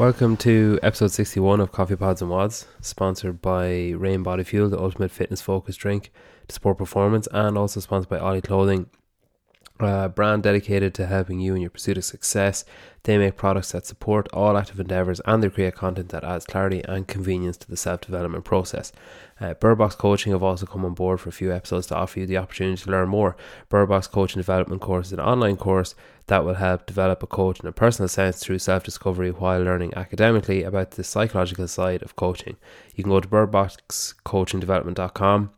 Welcome to episode 61 of Coffee Pods and WODs, sponsored by Reign Body Fuel, the ultimate fitness focused drink to support performance, and also sponsored by Ollie Clothing, a brand dedicated to helping you in your pursuit of success. They make products that support all active endeavors and they create content that adds clarity and convenience to the self development process. Uh, Birdbox Coaching have also come on board for a few episodes to offer you the opportunity to learn more. Birdbox Coaching Development Course is an online course that will help develop a coach in a personal sense through self discovery while learning academically about the psychological side of coaching. You can go to birdboxcoachingdevelopment.com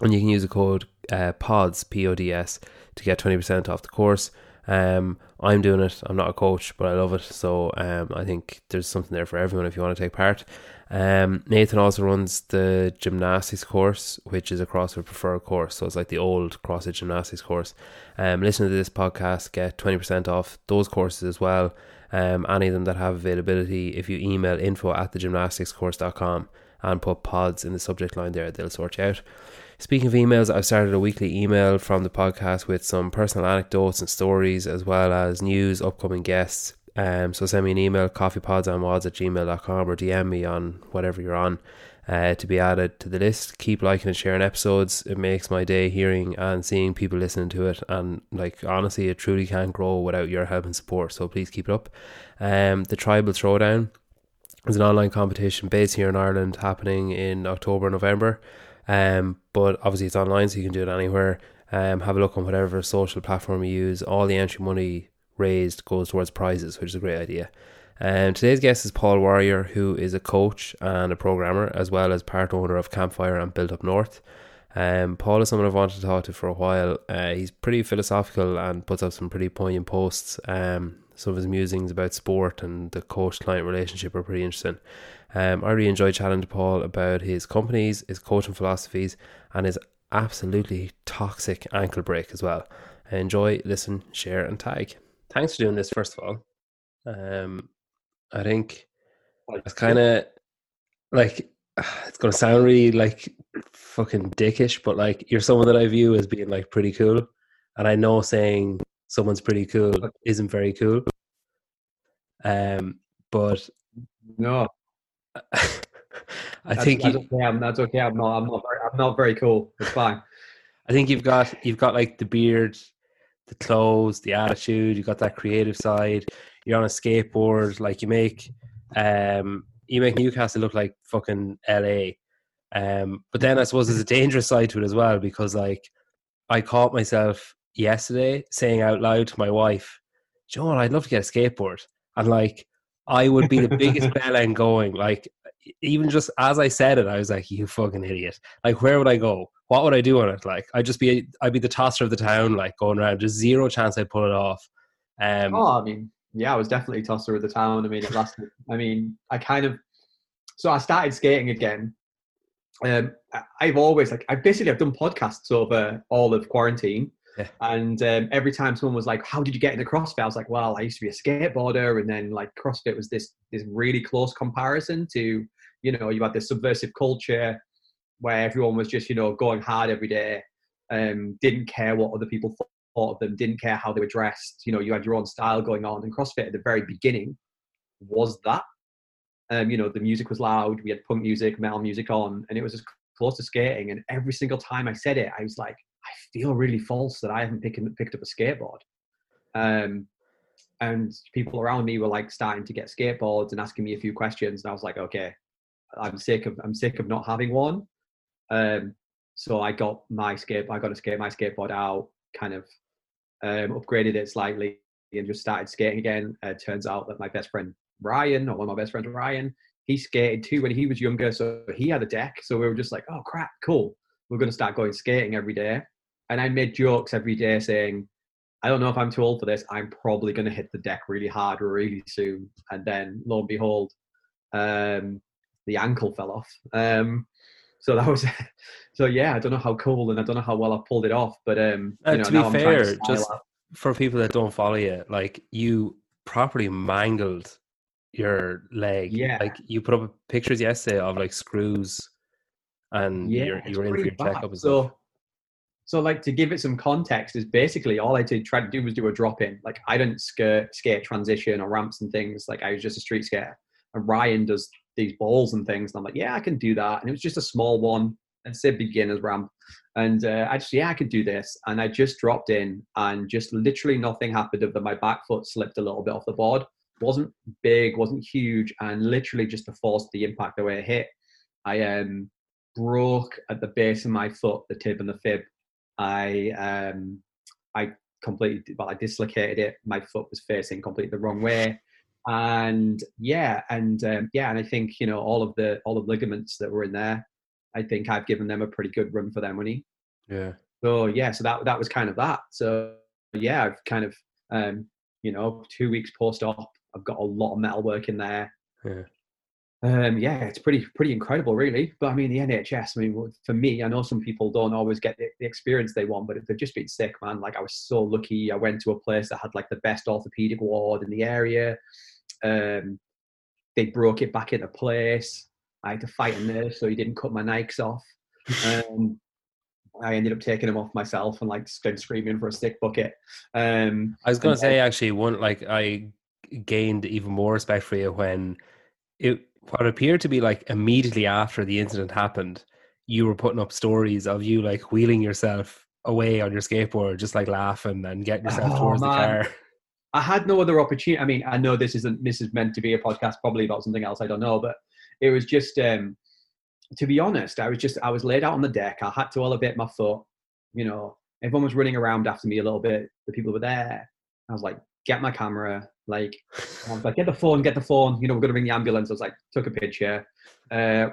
and you can use the code uh, PODS, P O D S, to get 20% off the course. Um, I'm doing it. I'm not a coach, but I love it. So um, I think there's something there for everyone if you want to take part. Um, Nathan also runs the gymnastics course, which is a CrossFit preferred course. So it's like the old CrossFit gymnastics course. Um, listen to this podcast, get 20% off those courses as well. Um, any of them that have availability, if you email info at thegymnasticscourse.com and put pods in the subject line there, they'll sort you out. Speaking of emails, I've started a weekly email from the podcast with some personal anecdotes and stories, as well as news, upcoming guests. Um, so send me an email, coffeepodsandwads at gmail.com or DM me on whatever you're on uh, to be added to the list. Keep liking and sharing episodes. It makes my day hearing and seeing people listening to it. And like honestly, it truly can't grow without your help and support. So please keep it up. Um, the Tribal Throwdown is an online competition based here in Ireland happening in October, and November. Um, but obviously it's online, so you can do it anywhere. Um, have a look on whatever social platform you use. All the entry money raised goes towards prizes, which is a great idea. Um, today's guest is Paul Warrior, who is a coach and a programmer, as well as part owner of Campfire and Built Up North. Um, Paul is someone I've wanted to talk to for a while. Uh, he's pretty philosophical and puts up some pretty poignant posts. Um, some of his musings about sport and the coach client relationship are pretty interesting. Um, I really enjoyed chatting to Paul about his companies, his coaching philosophies, and his absolutely toxic ankle break as well. Enjoy, listen, share, and tag. Thanks for doing this, first of all. Um, I think it's kind of like it's gonna sound really like fucking dickish, but like you're someone that I view as being like pretty cool, and I know saying someone's pretty cool isn't very cool. Um, but no, I that's, think that's you, okay. I'm, that's okay. I'm not. I'm not. Very, I'm not very cool. It's fine. I think you've got you've got like the beard, the clothes, the attitude. You've got that creative side. You're on a skateboard. Like you make, um, you make Newcastle look like fucking L.A. Um, but then I suppose there's a dangerous side to it as well because like I caught myself yesterday saying out loud to my wife, "John, I'd love to get a skateboard," and like I would be the biggest bellend going. Like even just as I said it, I was like, "You fucking idiot!" Like where would I go? What would I do on it? Like I'd just be I'd be the tosser of the town, like going around. Just zero chance I'd pull it off. Um, Oh, I mean, yeah, I was definitely tosser of the town. I mean, it lasted. I mean, I kind of. So I started skating again. Um, I've always like I basically I've done podcasts over all of quarantine. Yeah. And um, every time someone was like, "How did you get into CrossFit?" I was like, "Well, I used to be a skateboarder, and then like CrossFit was this this really close comparison to, you know, you had this subversive culture where everyone was just you know going hard every day, um, didn't care what other people thought of them, didn't care how they were dressed. You know, you had your own style going on. And CrossFit at the very beginning was that. Um, you know, the music was loud. We had punk music, metal music on, and it was as close to skating. And every single time I said it, I was like, I feel really false that I haven't picked, picked up a skateboard. Um, and people around me were like starting to get skateboards and asking me a few questions, and I was like, okay, I'm sick of I'm sick of not having one. Um, so I got my skate, I got to skate my skateboard out, kind of um, upgraded it slightly, and just started skating again. Uh, turns out that my best friend Ryan, or one of my best friends Ryan, he skated too when he was younger, so he had a deck. So we were just like, oh crap, cool. We're gonna start going skating every day. And I made jokes every day saying, I don't know if I'm too old for this. I'm probably gonna hit the deck really hard really soon. And then lo and behold, um, the ankle fell off. Um, so that was so yeah. I don't know how cool and I don't know how well I pulled it off, but um, Uh, you know, to now be I'm fair, style just out. for people that don't follow you, like you properly mangled your leg. Yeah. Like you put up pictures yesterday of like screws and yeah, you're, it's you were in for your bad. checkup and stuff. So, So like to give it some context is basically all I did try to do was do a drop in. Like I didn't skirt skate transition or ramps and things. Like I was just a street skater. And Ryan does these balls and things. And I'm like, yeah, I can do that. And it was just a small one and say beginner's ramp. And uh, I just, yeah, I could do this. And I just dropped in and just literally nothing happened other than my back foot slipped a little bit off the board. Wasn't big, wasn't huge. And literally just the force of the impact, the way it hit, I um, broke at the base of my foot, the tib and the fib. I, um, I completely, well, I dislocated it. My foot was facing completely the wrong way and yeah and um, yeah and i think you know all of the all the ligaments that were in there I think I've given them a pretty good run for their money. Yeah. So yeah, so that that was kind of that. So yeah, I've kind of um, you know, two weeks post op, I've got a lot of metal work in there. Yeah. Um, yeah, it's pretty pretty incredible, really. But I mean, the NHS. I mean, for me, I know some people don't always get the, the experience they want, but if they've just been sick, man. Like I was so lucky. I went to a place that had like the best orthopedic ward in the area. Um, they broke it back into place. I had to fight a nurse so he didn't cut my Nikes off. Um, I ended up taking them off myself and like screaming for a stick bucket. Um, I was going to say actually one like I gained even more respect for you when it what appeared to be like immediately after the incident happened, you were putting up stories of you like wheeling yourself away on your skateboard, just like laughing and getting yourself oh, towards man. the car. I had no other opportunity. I mean, I know this isn't this is meant to be a podcast, probably about something else. I don't know, but it was just um, to be honest, I was just I was laid out on the deck. I had to elevate my foot. You know, everyone was running around after me a little bit. The people were there. I was like, get my camera. Like, was like, get the phone, get the phone. You know, we're gonna ring the ambulance. I was like, took a picture. Uh,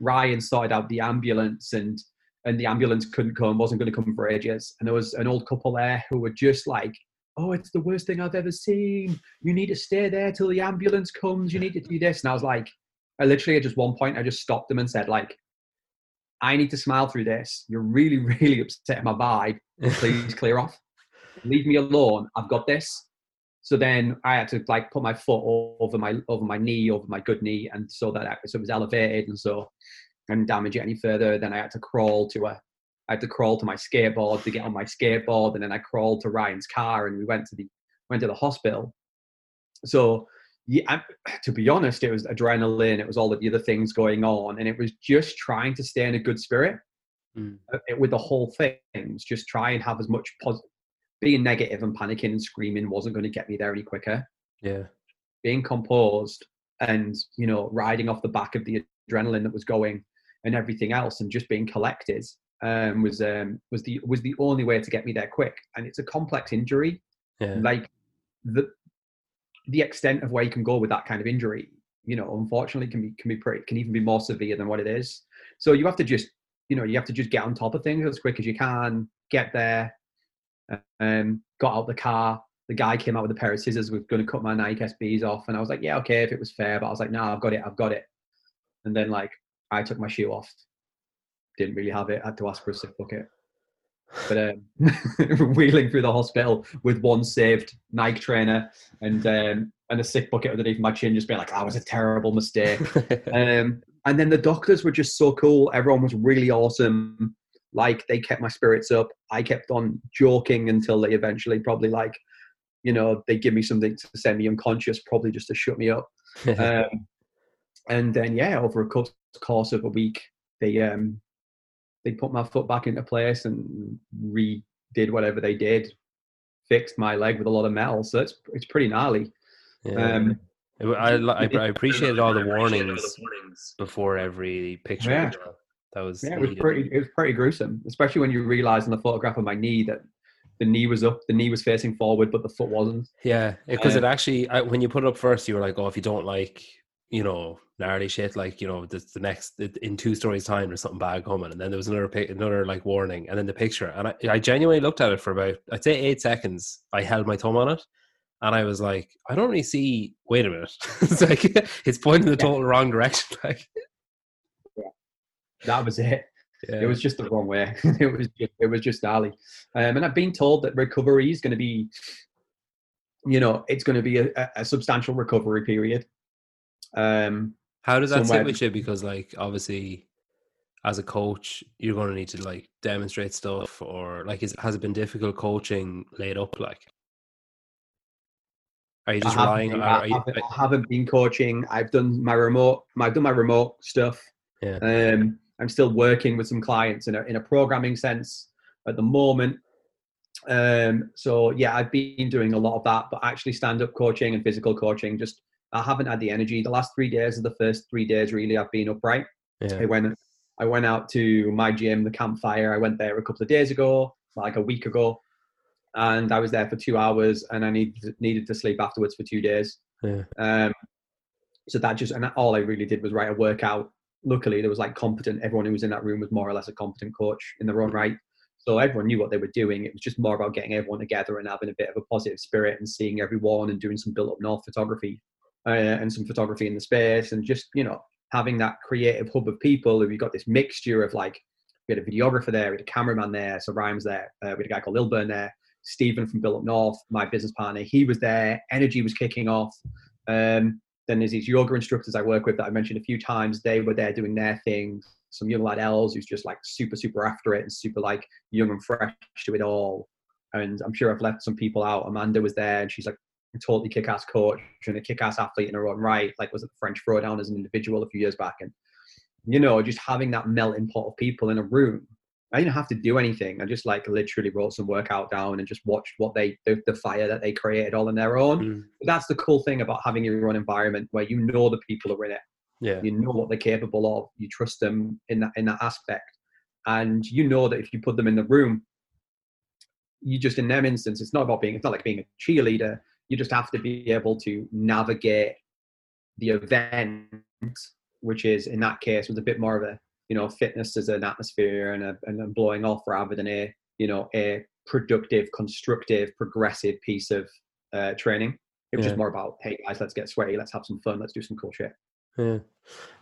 Ryan sorted out the ambulance and and the ambulance couldn't come, wasn't going to come for ages. And there was an old couple there who were just like, "Oh, it's the worst thing I've ever seen. You need to stay there till the ambulance comes. You need to do this." And I was like, I literally at just one point I just stopped them and said like, I need to smile through this. You're really, really upsetting my vibe. Please clear off. Leave me alone. I've got this. So then I had to like put my foot over my over my knee, over my good knee, and so that I, so it was elevated, and so and damage it any further. Then I had to crawl to a, I had to crawl to my skateboard to get on my skateboard, and then I crawled to Ryan's car, and we went to the went to the hospital. So yeah, I, to be honest, it was adrenaline. It was all of the other things going on, and it was just trying to stay in a good spirit mm. with the whole thing. Just try and have as much positive. Being negative and panicking and screaming wasn't going to get me there any quicker. Yeah, being composed and you know riding off the back of the adrenaline that was going and everything else, and just being collected um, was um, was the was the only way to get me there quick. And it's a complex injury. Yeah. Like the the extent of where you can go with that kind of injury, you know, unfortunately can be can be pretty can even be more severe than what it is. So you have to just, you know, you have to just get on top of things as quick as you can, get there. Um, got out the car. The guy came out with a pair of scissors, was going to cut my Nike SBs off, and I was like, yeah, okay, if it was fair, but I was like, no, I've got it, I've got it. And then like I took my shoe off, didn't really have it, had to ask for a sick bucket but um, wheeling through the hospital with one saved Nike trainer and um, and a sick bucket underneath my chin, just being like, "That was a terrible mistake." um, and then the doctors were just so cool. Everyone was really awesome. Like they kept my spirits up. I kept on joking until they eventually probably like, you know, they give me something to send me unconscious, probably just to shut me up. um, and then yeah, over a course of a week, they um, they put my foot back into place and redid whatever they did, fixed my leg with a lot of metal. So it's it's pretty gnarly. Yeah. Um, I, I, I appreciated all the warnings before every picture. Yeah. That was yeah, it was pretty it was pretty gruesome, especially when you realize in the photograph of my knee that the knee was up, the knee was facing forward, but the foot wasn't. Yeah, because um, it actually when you put it up first, you were like, oh, if you don't like you know, gnarly shit, like, you know, the, the next, in two stories time, there's something bad coming. And then there was another, another like warning. And then the picture. And I, I genuinely looked at it for about, I'd say eight seconds. I held my thumb on it. And I was like, I don't really see, wait a minute. it's like, it's pointing the total yeah. wrong direction. Like, yeah. That was it. Yeah. It was just the wrong way. it was just, it was just Ali. Um, and I've been told that recovery is going to be, you know, it's going to be a, a substantial recovery period. Um, How does that sit with you? Because like obviously, as a coach you're going to need to like demonstrate stuff or like is has it been difficult coaching laid up like are you just I relying on I, are you, haven't, I haven't been coaching. I've done my remote. I've done my remote stuff. Yeah. Um, I'm still working with some clients in a in a programming sense at the moment. Um, so yeah, I've been doing a lot of that, but actually stand up coaching and physical coaching, just I haven't had the energy. The last three days are the first three days really I've been upright. yeah. I went I went out to my gym, the campfire. I went there a couple of days ago, like a week ago, and I was there for two hours, and I needed needed to sleep afterwards for two days. Yeah. Um, so that just and all I really did was write a workout. Luckily, there was like competent. Everyone who was in that room was more or less a competent coach in their own right. So everyone knew what they were doing. It was just more about getting everyone together and having a bit of a positive spirit and seeing everyone and doing some built up north photography uh, and some photography in the space and just you know having that creative hub of people. We've got this mixture of like we had a videographer there, we had a cameraman there, so Ryan's there, uh, we had a guy called Lilburn there, Stephen from Built Up North, my business partner, he was there. Energy was kicking off. Um, then there's these yoga instructors I work with that I mentioned a few times. They were there doing their thing. Some young lad Els who's just like super, super after it and super like young and fresh to it all. And I'm sure I've left some people out. Amanda was there and she's like a totally kick-ass coach and a kick-ass athlete in her own right. Like was at the French Throwdown as an individual a few years back. And you know, just having that melting pot of people in a room. I didn't have to do anything. I just like literally wrote some workout down and just watched what they the, the fire that they created all on their own. Mm. But that's the cool thing about having your own environment where you know the people are in it. Yeah. You know what they're capable of. You trust them in that in that aspect, and you know that if you put them in the room, you just in them instance, it's not about being. It's not like being a cheerleader. You just have to be able to navigate the event, which is in that case was a bit more of a you know fitness as an atmosphere and a and a blowing off rather than a you know a productive, constructive, progressive piece of uh, training. It was Yeah. just more about hey guys, let's get sweaty, let's have some fun, let's do some cool shit. Yeah.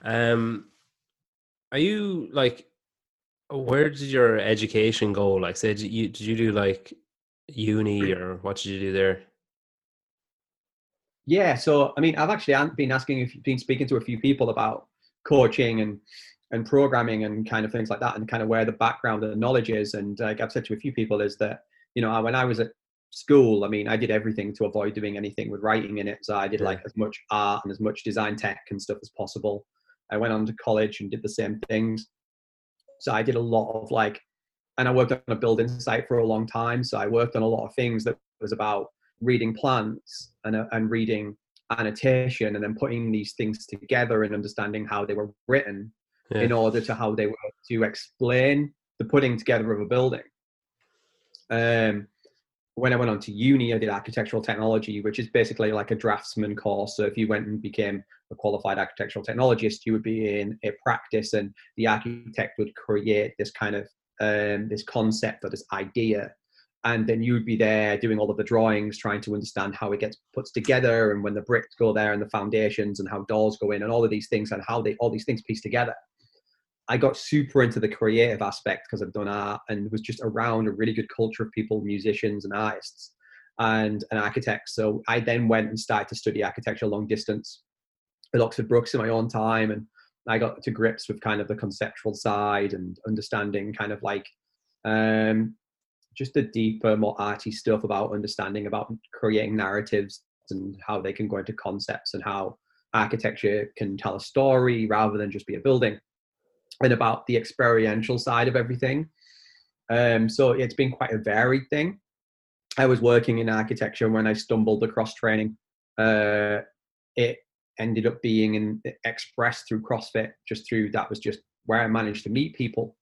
Um, are you like, where did your education go? Like, say, did you did you do like uni or what did you do there? Yeah, so I mean, I've actually been asking if you've been speaking to a few people about coaching and and programming and kind of things like that, and kind of where the background and the knowledge is. And like I've said to a few people, is that you know when I was at school, I mean, I did everything to avoid doing anything with writing in it. So I did like as much art and as much design tech and stuff as possible. I went on to college and did the same things. So I did a lot of like, and I worked on a building site for a long time. So I worked on a lot of things that was about reading plans and, uh, and reading annotation and then putting these things together and understanding how they were written Yeah. in order to how they were to explain the putting together of a building. Um, when I went on to uni, I did architectural technology, which is basically like a draftsman course. So if you went and became a qualified architectural technologist, you would be in a practice, and the architect would create this kind of um, this concept or this idea, and then you would be there doing all of the drawings, trying to understand how it gets put together, and when the bricks go there, and the foundations, and how doors go in, and all of these things, and how they all these things piece together. I got super into the creative aspect because I've done art and was just around a really good culture of people, musicians and artists and an architect. So I then went and started to study architecture long distance at Oxford Brookes in my own time and I got to grips with kind of the conceptual side and understanding kind of like um just the deeper, more arty stuff about understanding about creating narratives and how they can go into concepts and how architecture can tell a story rather than just be a building and about the experiential side of everything. Um, so it's been quite a varied thing. I was working in architecture when I stumbled across training. Uh, it ended up being in, expressed through CrossFit, just through that was just where I managed to meet people.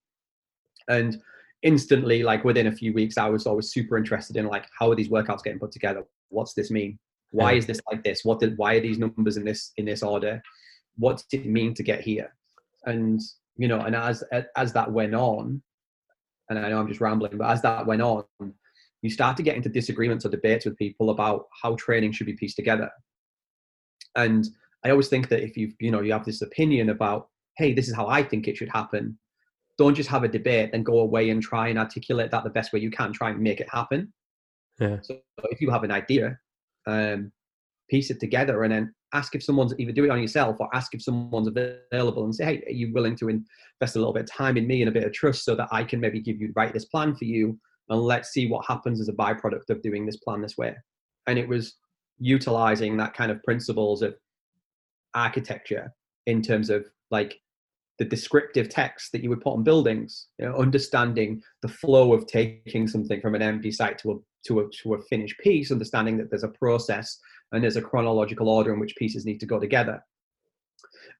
And instantly, like within a few weeks, I was always super interested in like how are these workouts getting put together? What's this mean? Why is this like this? What did why are these numbers in this in this order? What did it mean to get here? And you know, and as as that went on, and I know I'm just rambling, but as that went on, you start to get into disagreements or debates with people about how training should be pieced together. And I always think that if you you know you have this opinion about, hey, this is how I think it should happen, don't just have a debate, then go away and try and articulate that the best way you can, try and make it happen. Yeah. So if you have an idea, um, piece it together and then ask if someone's either do it on yourself or ask if someone's available and say, hey, are you willing to invest a little bit of time in me and a bit of trust so that I can maybe give you write this plan for you and let's see what happens as a byproduct of doing this plan this way. And it was utilizing that kind of principles of architecture in terms of like the descriptive text that you would put on buildings, you know, understanding the flow of taking something from an empty site to a to a to a finished piece, understanding that there's a process and there's a chronological order in which pieces need to go together.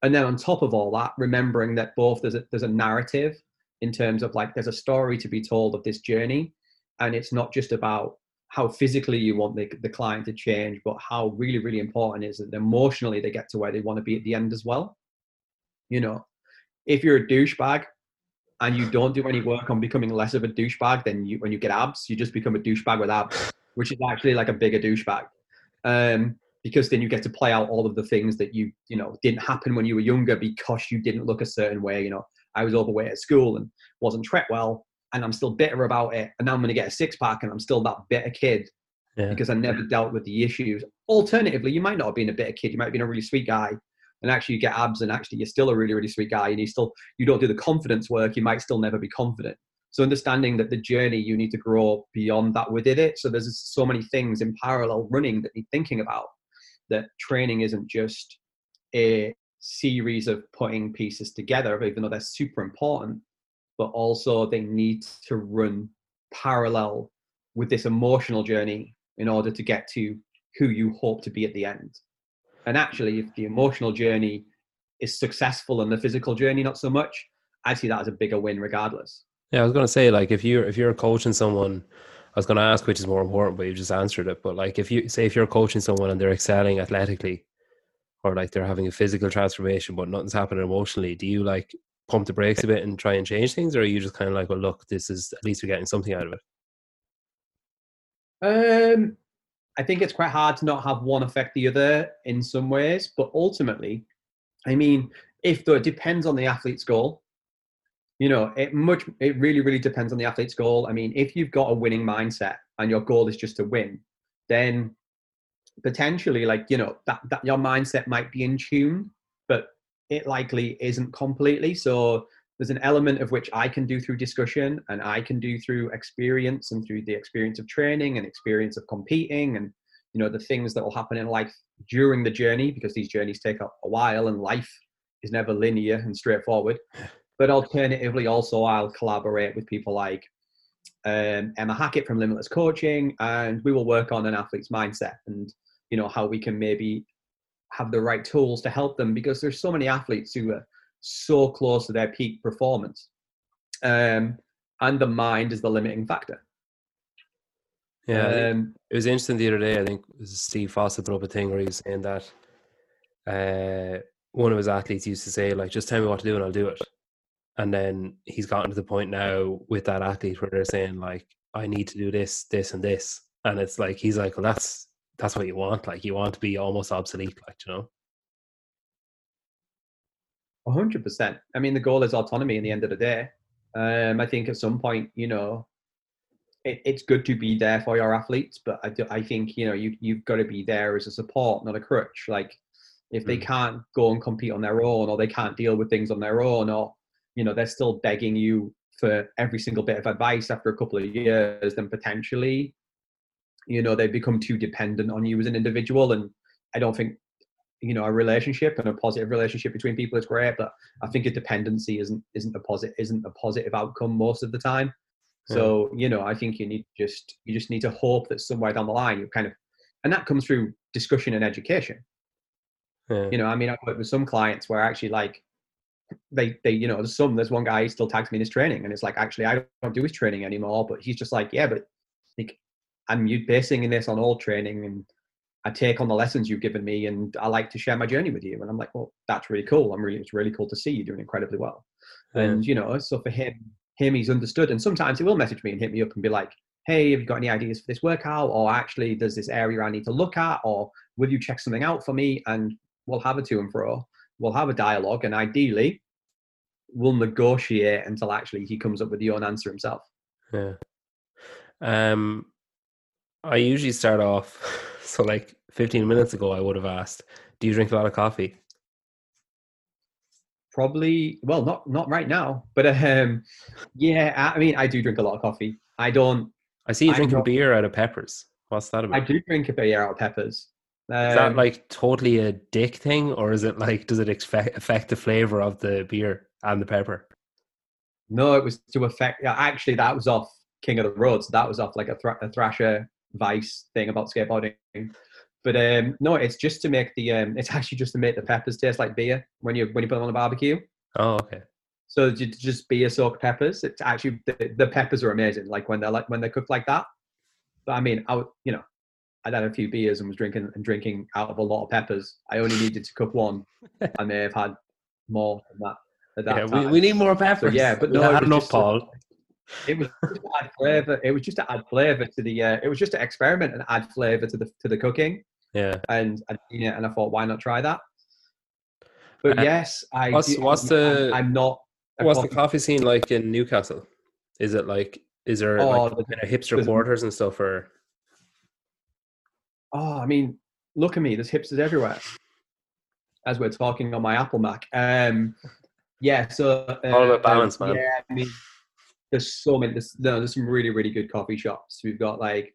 And then on top of all that, remembering that both there's a there's a narrative in terms of like there's a story to be told of this journey, and it's not just about how physically you want the, the client to change, but how really, really important is that emotionally they get to where they want to be at the end as well. You know, if you're a douchebag and you don't do any work on becoming less of a douchebag, then you when you get abs, you just become a douchebag with abs, which is actually like a bigger douchebag. Um, because then you get to play out all of the things that you you know didn't happen when you were younger because you didn't look a certain way. You know, I was overweight at school and wasn't treated well, and I'm still bitter about it. And now I'm going to get a six pack, and I'm still that bitter kid yeah. because I never dealt with the issues. Alternatively, you might not have been a bitter kid. You might have been a really sweet guy, and actually you get abs, and actually you're still a really really sweet guy, and you still you don't do the confidence work. You might still never be confident. So understanding that the journey you need to grow beyond that within it. So there's so many things in parallel running that you're thinking about. That training isn't just a series of putting pieces together, even though they're super important but also they need to run parallel with this emotional journey in order to get to who you hope to be at the end. And actually, if the emotional journey is successful and the physical journey not so much, I see that as a bigger win regardless. Yeah, I was gonna say like if you're if you're coaching someone, I was gonna ask which is more important, but you just answered it. But like if you say if you're coaching someone and they're excelling athletically, or like they're having a physical transformation but nothing's happening emotionally, do you like pump the brakes a bit and try and change things, or are you just kind of like, well, look, this is at least we're getting something out of it? Um, I think it's quite hard to not have one affect the other in some ways, but ultimately, I mean, if though it depends on the athlete's goal, you know, it much it really really depends on the athlete's goal. I mean, if you've got a winning mindset and your goal is just to win, then potentially, like you know, that that your mindset might be in tune, but it likely isn't completely. So there's an element of which I can do through discussion and I can do through experience and through the experience of training and experience of competing and you know the things that will happen in life during the journey because these journeys take a, a while and life is never linear and straightforward. But alternatively, also I'll collaborate with people like um, Emma Hackett from Limitless Coaching, and we will work on an athlete's mindset and you know how we can maybe have the right tools to help them because there's so many athletes who are so close to their peak performance um, and the mind is the limiting factor. Yeah um, it was interesting the other day i think steve fawcett put up a thing where he was saying that uh, one of his athletes used to say like just tell me what to do and i'll do it and then he's gotten to the point now with that athlete where they're saying like i need to do this this and this and it's like he's like well that's that's what you want. Like you want to be almost obsolete, like you know. hundred percent. I mean, the goal is autonomy. In the end of the day, um, I think at some point, you know, it, it's good to be there for your athletes, but I, do, I think you know you you've got to be there as a support, not a crutch. Like if they mm. can't go and compete on their own, or they can't deal with things on their own, or you know they're still begging you for every single bit of advice after a couple of years, then potentially you know they become too dependent on you as an individual. And i don't think you know a relationship and a positive relationship between people is great but i think a dependency isn't isn't a positive isn't a positive outcome most of the time. So you know i think you need just you just need to hope that somewhere down the line you kind of and that comes through discussion and education. Yeah. you know i mean i work with some clients where actually like they they you know there's some there's one guy still tags me in his training and it's like actually i don't do his training anymore but he's just like yeah but like I'm you basing this on all training and I take on the lessons you've given me and I like to share my journey with you. And I'm like, well, that's really cool. I'm really, it's really cool to see you doing incredibly well. And, you know, so for him, him, he's understood. And sometimes he will message me and hit me up and be like, hey, have you got any ideas for this workout? Or actually, there's this area I need to look at? Or will you check something out for me? And we'll have a to and fro. We'll have a dialogue. And ideally, we'll negotiate until actually he comes up with the own answer himself. Yeah. Um, I usually start off So, like 15 minutes ago, I would have asked, Do you drink a lot of coffee? Probably, well, not not right now, but um, yeah. I mean, I do drink a lot of coffee. I don't. I see you I drinking beer out of peppers. What's that about? I do drink a beer out of peppers. Um, Is that like totally a dick thing, or is it like does it expect, affect the flavor of the beer and the pepper? No, it was to affect. yeah, Actually, that was off King of the Roads. That was off like a, thr- a Thrasher Vice thing about skateboarding. But um, no, it's just to make the. Um, it's actually just to make the peppers taste like beer when you when you put them on a barbecue. Oh, okay. So ju- just beer soaked peppers. It's actually the, the peppers are amazing. Like when they're like when they're cooked like that. But I mean, I would you know, I'd had a few beers and was drinking and drinking out of a lot of peppers. I only needed to cook one. I may have had more than that. At that Yeah, we, time. we need more peppers. yeah, but no, had enough, Paul. it was just to add flavor. It was just to add flavor to the. Uh, it was just to experiment and add flavor to the to the cooking. Yeah. And I'd seen it, and I thought, why not try that? But Uh, yes, I. what's- do- what's I'm- the- I'm not. What's the coffee- coffee scene like in Newcastle? Is it like is there Oh, like the- kind of hipster quarters and stuff, or Oh, I mean, look at me. There's hipsters everywhere. As we're talking on my Apple Mac. Um, yeah. So uh, All about balance, um, man. Yeah, I mean, there's so many. There's, no, there's some really, really good coffee shops. We've got like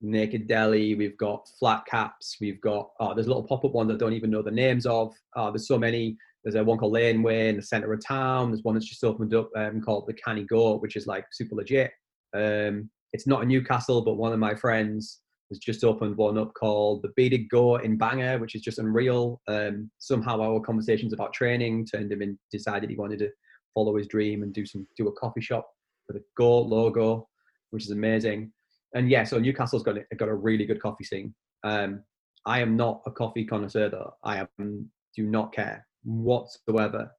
Naked Deli. We've got Flat Caps. We've got oh, there's a little pop up one that I don't even know the names of. Oh, there's so many. There's a one called Laneway in the center of town. There's one that's just opened up um, called the Canny Goat, which is like super legit. Um, it's not in Newcastle, but one of my friends has just opened one up called the Beaded Goat in Bangor, which is just unreal. Um, somehow our conversations about training turned him and decided he wanted to follow his dream and do some do a coffee shop with a goat logo, which is amazing. And yeah, so Newcastle's got a, got a really good coffee scene. Um, I am not a coffee connoisseur though. I am do not care whatsoever.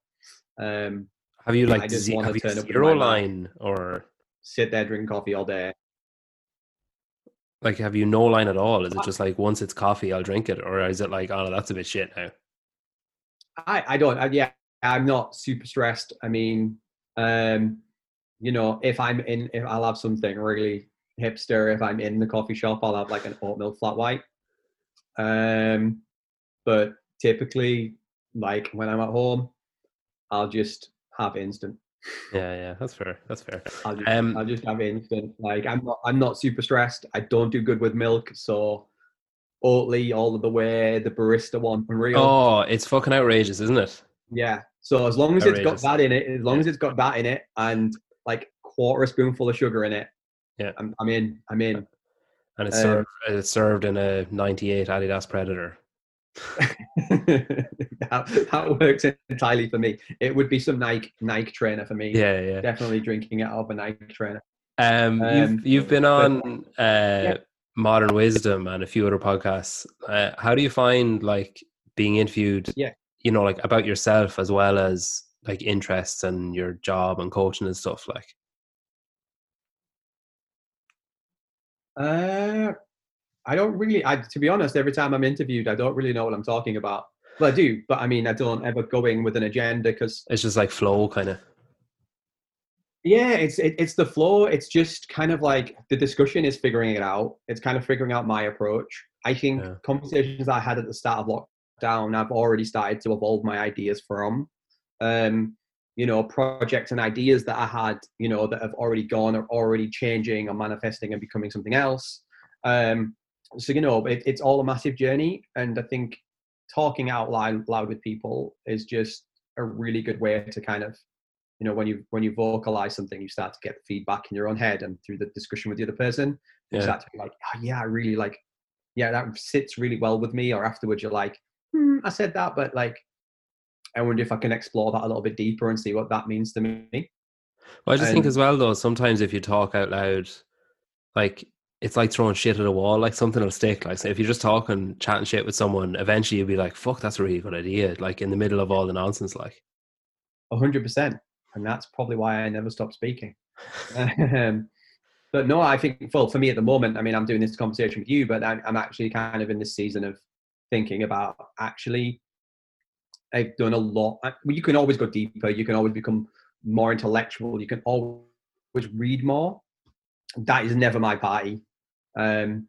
Um, have you like I just have you turn up zero line or sit there drinking coffee all day. Like have you no line at all? Is it just like once it's coffee, I'll drink it, or is it like oh that's a bit shit now? I, I don't. I, yeah, I'm not super stressed. I mean, um, you know, if I'm in, if I'll have something really hipster. If I'm in the coffee shop, I'll have like an oat milk flat white. Um, but typically, like when I'm at home, I'll just have instant. Yeah, yeah, that's fair. That's fair. I'll just, Um, I'll just have instant. Like I'm not, I'm not super stressed. I don't do good with milk, so Oatly all of the way. The barista one, unreal. Oh, it's fucking outrageous, isn't it? Yeah. So as long as it's got that in it, as long as it's got that in it, and like quarter a spoonful of sugar in it, Yeah. I'm, I'm in. I'm in. And it's Um, served. It's served in a '98 Adidas Predator. that, that works entirely for me. It would be some Nike Nike trainer for me. Yeah, yeah. Definitely drinking it out of a Nike trainer. Um, Um, you've you've been on uh, Modern Wisdom and a few other podcasts. Uh, how do you find like being interviewed? Yeah. you know, like about yourself as well as like interests and your job and coaching and stuff. Like, Uh, I don't really. I to be honest, every time I'm interviewed, I don't really know what I'm talking about. Well, I do, but I mean, I don't ever go in with an agenda because it's just like flow, kind of. Yeah, it's it, it's the flow. It's just kind of like the discussion is figuring it out. It's kind of figuring out my approach. I think Yeah. conversations I had at the start of lockdown, I've already started to evolve my ideas from. Um, you know, projects and ideas that I had, you know, that have already gone are already changing or manifesting and becoming something else. Um, so you know, it, it's all a massive journey, and I think talking out loud, loud with people is just a really good way to kind of you know when you when you vocalize something you start to get feedback in your own head and through the discussion with the other person you Yeah. start to be like oh, yeah i really like yeah that sits really well with me or afterwards you're like hmm, i said that but like i wonder if i can explore that a little bit deeper and see what that means to me Well, I just think as well though. Sometimes if you talk out loud, like it's like throwing shit at a wall. Like something will stick. Like so if you're just talking, chatting shit with someone, eventually you'll be like, "Fuck, that's a really good idea." Like in the middle of all the nonsense, like. 100% and that's probably why i never stopped speaking um, but no i think well for me at the moment i mean i'm doing this conversation with you but I'm, I'm actually kind of in this season of thinking about actually i've done a lot I, well, you can always go deeper you can always become more intellectual you can always read more that is never my party um,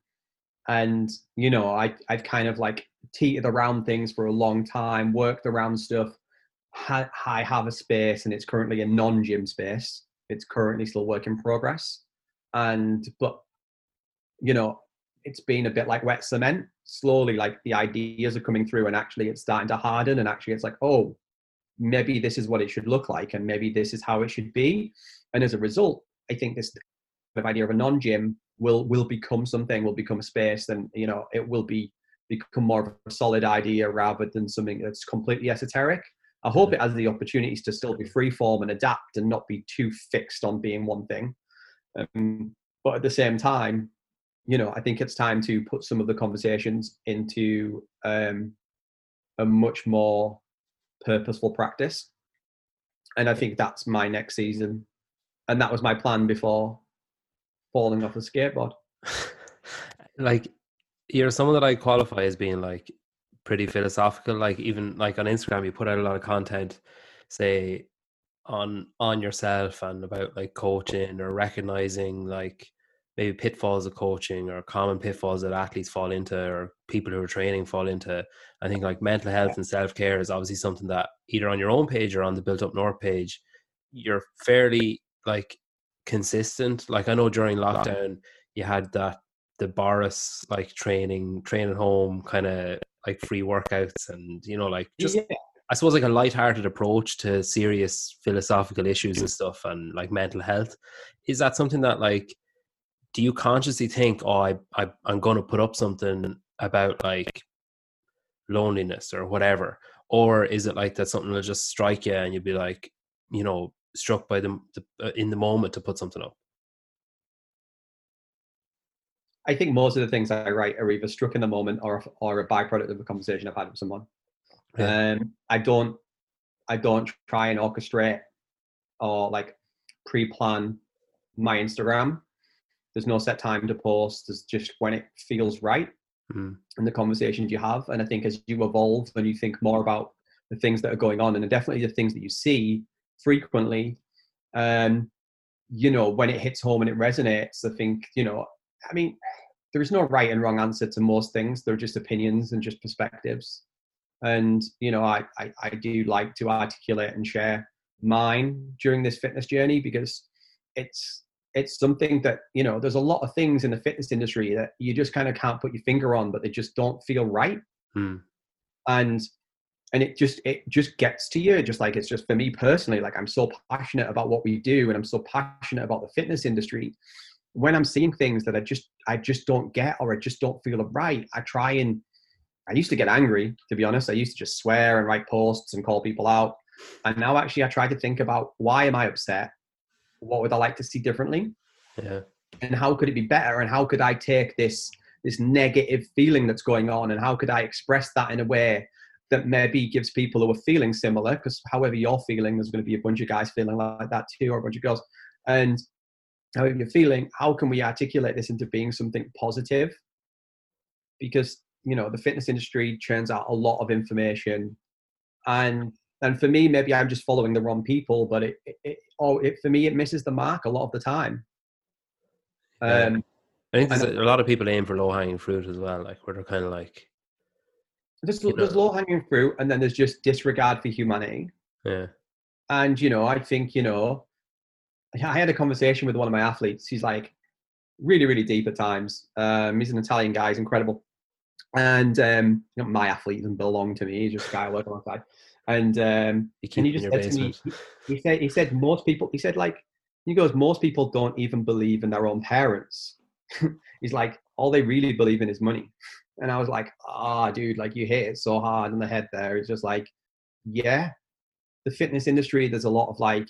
and you know I I've kind of like teetered around things for a long time, worked around stuff. I have a space, and it's currently a non-gym space. It's currently still work in progress, and but you know it's been a bit like wet cement. Slowly, like the ideas are coming through, and actually it's starting to harden. And actually, it's like, oh, maybe this is what it should look like, and maybe this is how it should be. And as a result, I think this idea of a non-gym will will become something, will become a space, and you know, it will be become more of a solid idea rather than something that's completely esoteric. I hope it has the opportunities to still be free form and adapt and not be too fixed on being one thing. Um, but at the same time, you know, I think it's time to put some of the conversations into um, a much more purposeful practice. And I think that's my next season. And that was my plan before falling off a skateboard. like, you're someone that I qualify as being like pretty philosophical. Like, even like on Instagram, you put out a lot of content, say, on on yourself and about like coaching or recognizing like maybe pitfalls of coaching or common pitfalls that athletes fall into or people who are training fall into. I think like mental health and self care is obviously something that either on your own page or on the Built Up North page, you're fairly like consistent. Like I know during lockdown you had that the Boris like training, training home kind of like free workouts and you know like just yeah. I suppose like a light-hearted approach to serious philosophical issues and stuff and like mental health. Is that something that like do you consciously think, oh, I, I I'm going to put up something about like loneliness or whatever, or is it like that something will just strike you and you'll be like, you know, struck by the, the uh, in the moment to put something up? I think most of the things I write are either struck in the moment or or a byproduct of a conversation I've had with someone. Yeah. Um, I don't I don't try and orchestrate or like pre-plan my Instagram. There's no set time to post. There's just when it feels right mm. and the conversations you have. And I think as you evolve and you think more about the things that are going on and definitely the things that you see frequently, um, you know, when it hits home and it resonates, I think, you know, I mean, there is no right and wrong answer to most things. They're just opinions and just perspectives. And, you know, I, I, I do like to articulate and share mine during this fitness journey because it's it's something that you know there's a lot of things in the fitness industry that you just kind of can't put your finger on but they just don't feel right hmm. and and it just it just gets to you just like it's just for me personally like i'm so passionate about what we do and i'm so passionate about the fitness industry when i'm seeing things that i just i just don't get or i just don't feel right i try and i used to get angry to be honest i used to just swear and write posts and call people out and now actually i try to think about why am i upset what would I like to see differently? Yeah. And how could it be better? And how could I take this this negative feeling that's going on and how could I express that in a way that maybe gives people who are feeling similar, because however you're feeling, there's going to be a bunch of guys feeling like that too, or a bunch of girls. And however you're feeling, how can we articulate this into being something positive? Because you know the fitness industry churns out a lot of information, and and for me maybe i'm just following the wrong people but it, it, it oh it for me it misses the mark a lot of the time um i think there's a lot of people aim for low hanging fruit as well like where they're kind of like there's, there's low hanging fruit and then there's just disregard for humanity. Yeah. And you know i think you know i had a conversation with one of my athletes. He's like really really deep at times. Um he's an italian guy. He's incredible. And um you know, my athlete doesn't belong to me. He's just a guy I work alongside. And um, and he just said to me, he said, he said most people, he said like, he goes, most people don't even believe in their own parents. He's like, all they really believe in is money. And I was like, ah, oh, dude, like you hit it so hard in the head there. It's just like, yeah, the fitness industry, there's a lot of like,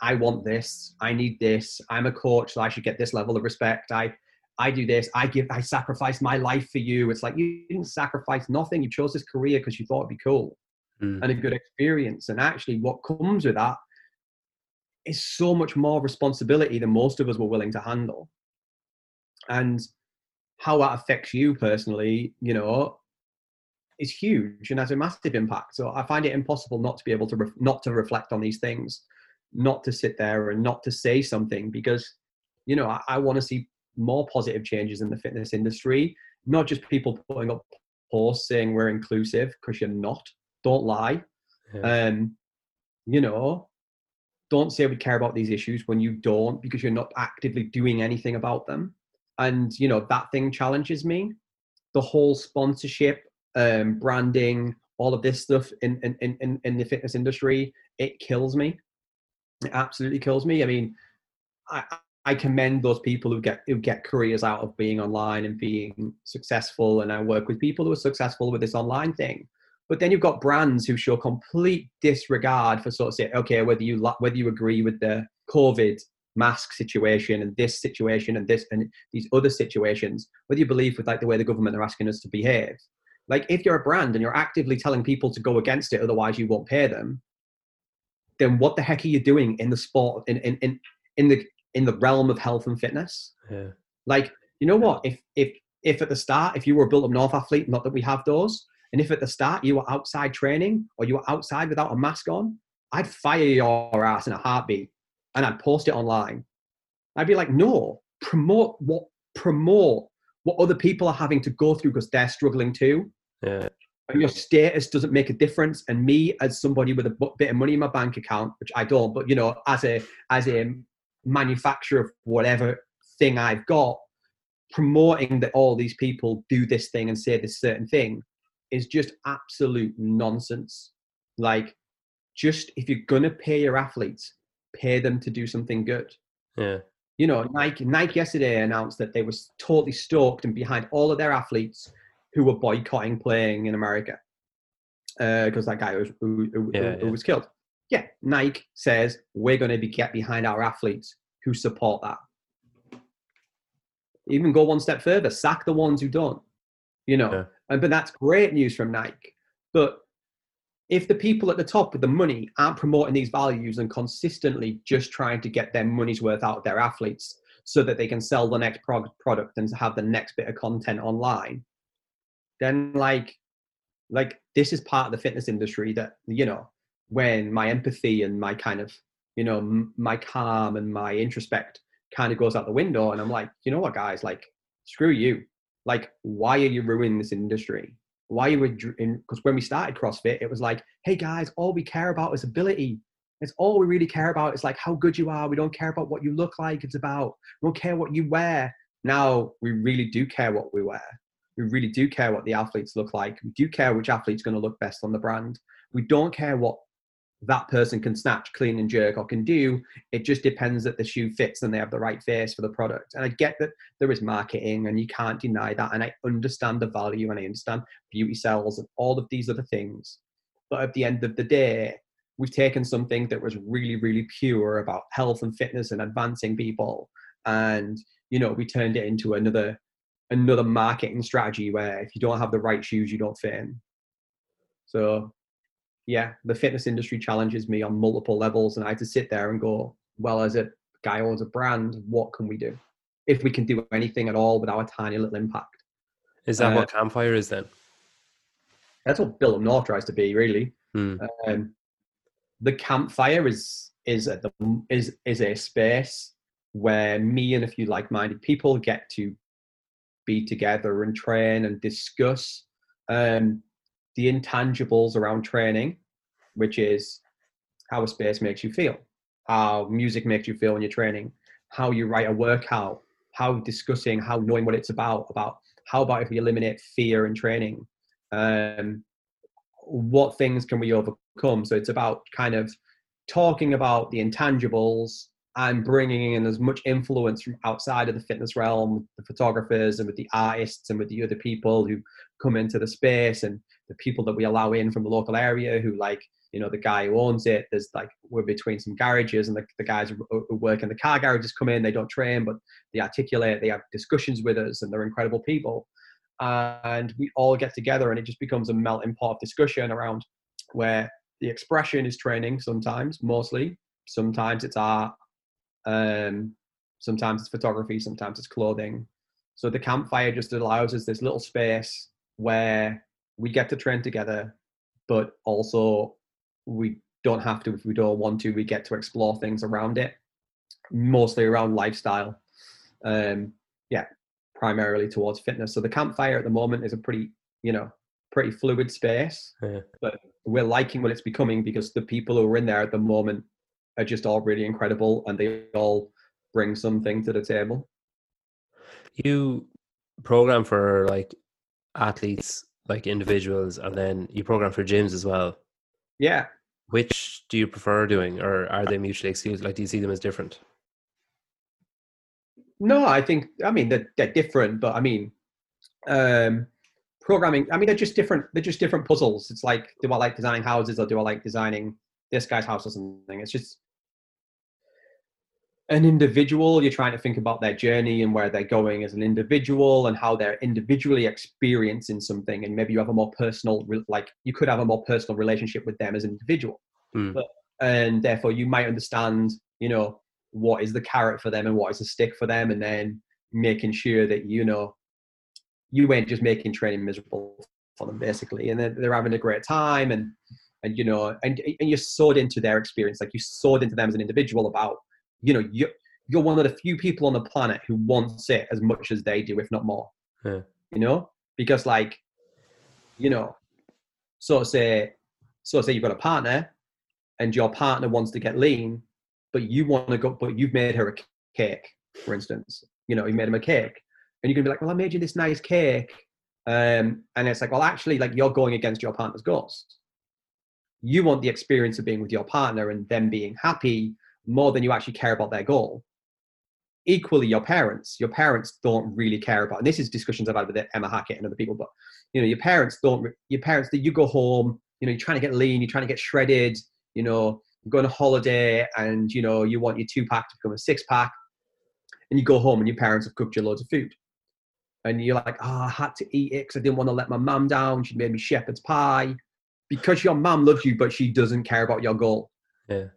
I want this, I need this, I'm a coach, so I should get this level of respect. I, I do this, I give, I sacrifice my life for you. It's like you didn't sacrifice nothing. You chose this career because you thought it'd be cool mm. and a good experience. And actually, what comes with that is so much more responsibility than most of us were willing to handle. And how that affects you personally, you know, is huge and has a massive impact. So I find it impossible not to be able to re- not to reflect on these things, not to sit there and not to say something because, you know, I, I want to see more positive changes in the fitness industry. not just people putting up posts saying we're inclusive because you're not. Don't lie. Yeah. Um, you know, don't say we care about these issues when you don't because you're not actively doing anything about them. And you know that thing challenges me. The whole sponsorship, um, branding, all of this stuff in in, in in the fitness industry, it kills me. It absolutely kills me. I mean, I I commend those people who get who get careers out of being online and being successful. And I work with people who are successful with this online thing. But then you've got brands who show complete disregard for sort of say, okay, whether you whether you agree with the COVID mask situation and this situation and this and these other situations, whether you believe with like the way the government are asking us to behave. Like if you're a brand and you're actively telling people to go against it, otherwise you won't pay them, then what the heck are you doing in the sport in in in, in the in the realm of health and fitness? Yeah. Like, you know what? If if if at the start, if you were a built up north athlete, not that we have those, and if at the start you were outside training or you were outside without a mask on, I'd fire your ass in a heartbeat and I'd post it online. I'd be like, no, promote what promote what other people are having to go through because they're struggling too. Yeah. And your status doesn't make a difference. And me, as somebody with a bit of money in my bank account, which I don't, but you know, as a as a manufacturer of whatever thing I've got, promoting that all these people do this thing and say this certain thing is just absolute nonsense. Like, just if you're gonna pay your athletes, pay them to do something good. Yeah. You know, Nike Nike yesterday announced that they were totally stoked and behind all of their athletes who were boycotting playing in America because uh, that guy was, who, who, yeah, who yeah. was killed. Yeah, Nike says we're going to be get behind our athletes who support that. Even go one step further, sack the ones who don't. You know, Yeah. and but that's great news from Nike. But if the people at the top with the money aren't promoting these values and consistently just trying to get their money's worth out of their athletes so that they can sell the next prog- product and have the next bit of content online, then like, like this is part of the fitness industry that you know when my empathy and my kind of you know m- my calm and my introspect kind of goes out the window and i'm like you know what guys? Like screw you. Like why are you ruining this industry why you in because when we started crossfit it was like hey guys all we care about is ability. It's all we really care about is like how good you are. We don't care about what you look like. It's about we don't care what you wear. Now we really do care what we wear. We really do care what the athletes look like. We do care which athlete's going to look best on the brand. We don't care what that person can snatch, clean, and jerk or can do. It just depends that the shoe fits and they have the right face for the product. And I get that there is marketing and you can't deny that. And I understand the value and I understand beauty sells and all of these other things. But at the end of the day, we've taken something that was really, really pure about health and fitness and advancing people. And, you know, we turned it into another another marketing strategy where if you don't have the right shoes, you don't fit in. So yeah, the fitness industry challenges me on multiple levels, and I had to sit there and go, well, as a guy who owns a brand, what can we do? If we can do anything at all with our tiny little impact. Is that Uh, what campfire is then? That's what Up North tries to be, really. Hmm. Um, the campfire is is a, is is a space where me and a few like-minded people get to be together and train and discuss um, the intangibles around training, which is how a space makes you feel, how music makes you feel when you're training, how you write a workout, how discussing, how knowing what it's about, about how about if we eliminate fear in training, um, what things can we overcome? So it's about kind of talking about the intangibles and bringing in as much influence from outside of the fitness realm, the photographers and with the artists and with the other people who come into the space and the people that we allow in from the local area who like you know the guy who owns it there's like we're between some garages and the, the guys who work in the car garages come in they don't train but they articulate they have discussions with us and they're incredible people. And we all get together and it just becomes a melting pot of discussion around where the expression is training sometimes mostly. Sometimes it's art um, sometimes it's photography sometimes it's clothing. So the campfire just allows us this little space where we get to train together but also we don't have to if we don't want to we get to explore things around it mostly around lifestyle um yeah primarily towards fitness. So the campfire at the moment is a pretty, you know, pretty fluid space. Yeah. But we're liking what it's becoming because the people who are in there at the moment are just all really incredible and they all bring something to the table. You program for like athletes, like individuals, and then you program for gyms as well. Yeah. Which do you prefer doing, or are they mutually exclusive? Like, do you see them as different? No, I think I mean they're, they're different, but I mean, um, programming. I mean, they're just different. They're just different puzzles. It's like, do I like designing houses, or do I like designing this guy's house or something? It's just an individual. You're trying to think about their journey and where they're going as an individual, and how they're individually experiencing something. And maybe you have a more personal, like you could have a more personal relationship with them as an individual, Mm. but and therefore you might understand, you know, what is the carrot for them and what is the stick for them, and then making sure that you know you ain't just making training miserable for them basically, and then they're having a great time and and you know and and you're sewed into their experience, like you sewed into them as an individual about you know you you're one of the few people on the planet who wants it as much as they do, if not more. Yeah. You know, because like, you know, so say, so say you've got a partner, and your partner wants to get lean, but you want to go, but you've made her a cake, for instance. You know, you made him a cake, and you're gonna be like, well, I made you this nice cake, um, and it's like, well, actually, like you're going against your partner's goals. You want the experience of being with your partner and them being happy more than you actually care about their goal. Equally, your parents, your parents don't really care about, and this is discussions I've had with Emma Hackett and other people, but you know, your parents don't, your parents, that you go home, you know, you're trying to get lean, you're trying to get shredded, you know, you go on a holiday and, you know, you want your two pack to become a six pack, and you go home and your parents have cooked you loads of food. And you're like, oh, I had to eat it because I didn't want to let my mum down. She made me shepherd's pie. Because your mum loves you, but she doesn't care about your goal Yeah.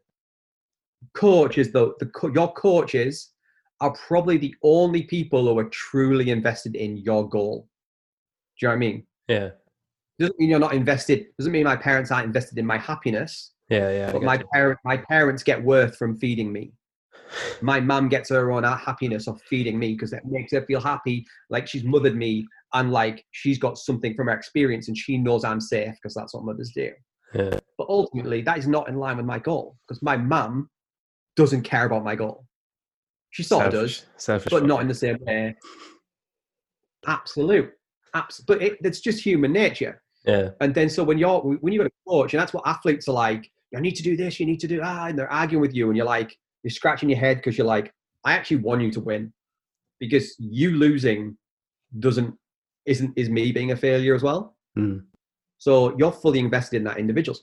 Coaches though the your coaches are probably the only people who are truly invested in your goal do you know what i mean Yeah. doesn't mean you're not invested doesn't mean my parents aren't invested in my happiness Yeah. Yeah. But my parent my parents get worth from feeding me my mum gets her own happiness of feeding me because it makes her feel happy like she's mothered me and like she's got something from her experience and she knows i'm safe because that's what mothers do Yeah. but ultimately that is not in line with my goal because my mum doesn't care about my goal she sort of does Selfish. Selfish. but not in the same way absolute Abs- but it, it's just human nature Yeah. and then so when you're when you've got a coach and that's what athletes are like you need to do this you need to do ah and they're arguing with you and you're like you're scratching your head because you're like i actually want you to win because you losing doesn't isn't is me being a failure as well Mm. so you're fully invested in that individual.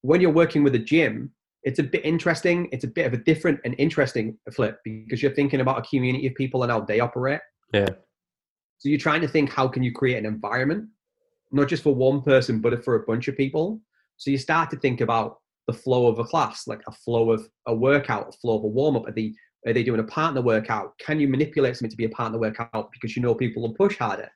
When you're working with a gym, it's a bit interesting. It's a bit of a different and interesting flip because you're thinking about a community of people and how they operate. Yeah. So you're trying to think how can you create an environment, not just for one person, but for a bunch of people. So you start to think about the flow of a class, like a flow of a workout, a flow of a warm up. Are they are they doing a partner workout? Can you manipulate something to be a partner workout because you know people will push harder?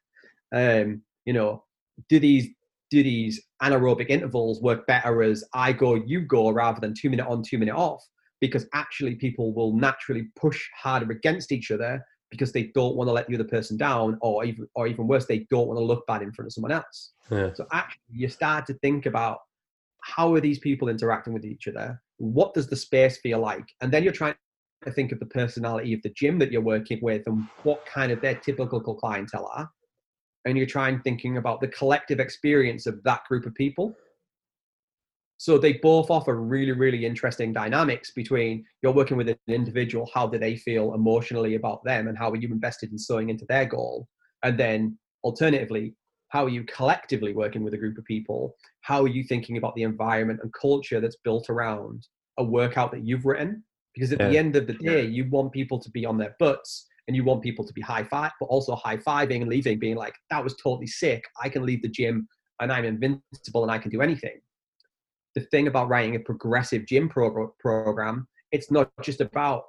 Um, you know, do these do these anaerobic intervals work better as I go, you go, rather than two minute on, two minute off? Because actually, people will naturally push harder against each other because they don't want to let the other person down, or even, or even worse, they don't want to look bad in front of someone else. Yeah. So actually, you start to think about how are these people interacting with each other? What does the space feel like? And then you're trying to think of the personality of the gym that you're working with and what kind of their typical clientele are. And you're trying thinking about the collective experience of that group of people. So they both offer really, really interesting dynamics between you're working with an individual, how do they feel emotionally about them, and how are you invested in sewing into their goal? And then alternatively, how are you collectively working with a group of people? How are you thinking about the environment and culture that's built around a workout that you've written? Because at the end of the day, you want people to be on their butts and you want people to be high five, but also high fiving and leaving, being like, that was totally sick. I can leave the gym and I'm invincible and I can do anything. The thing about writing a progressive gym progr- program, it's not just about,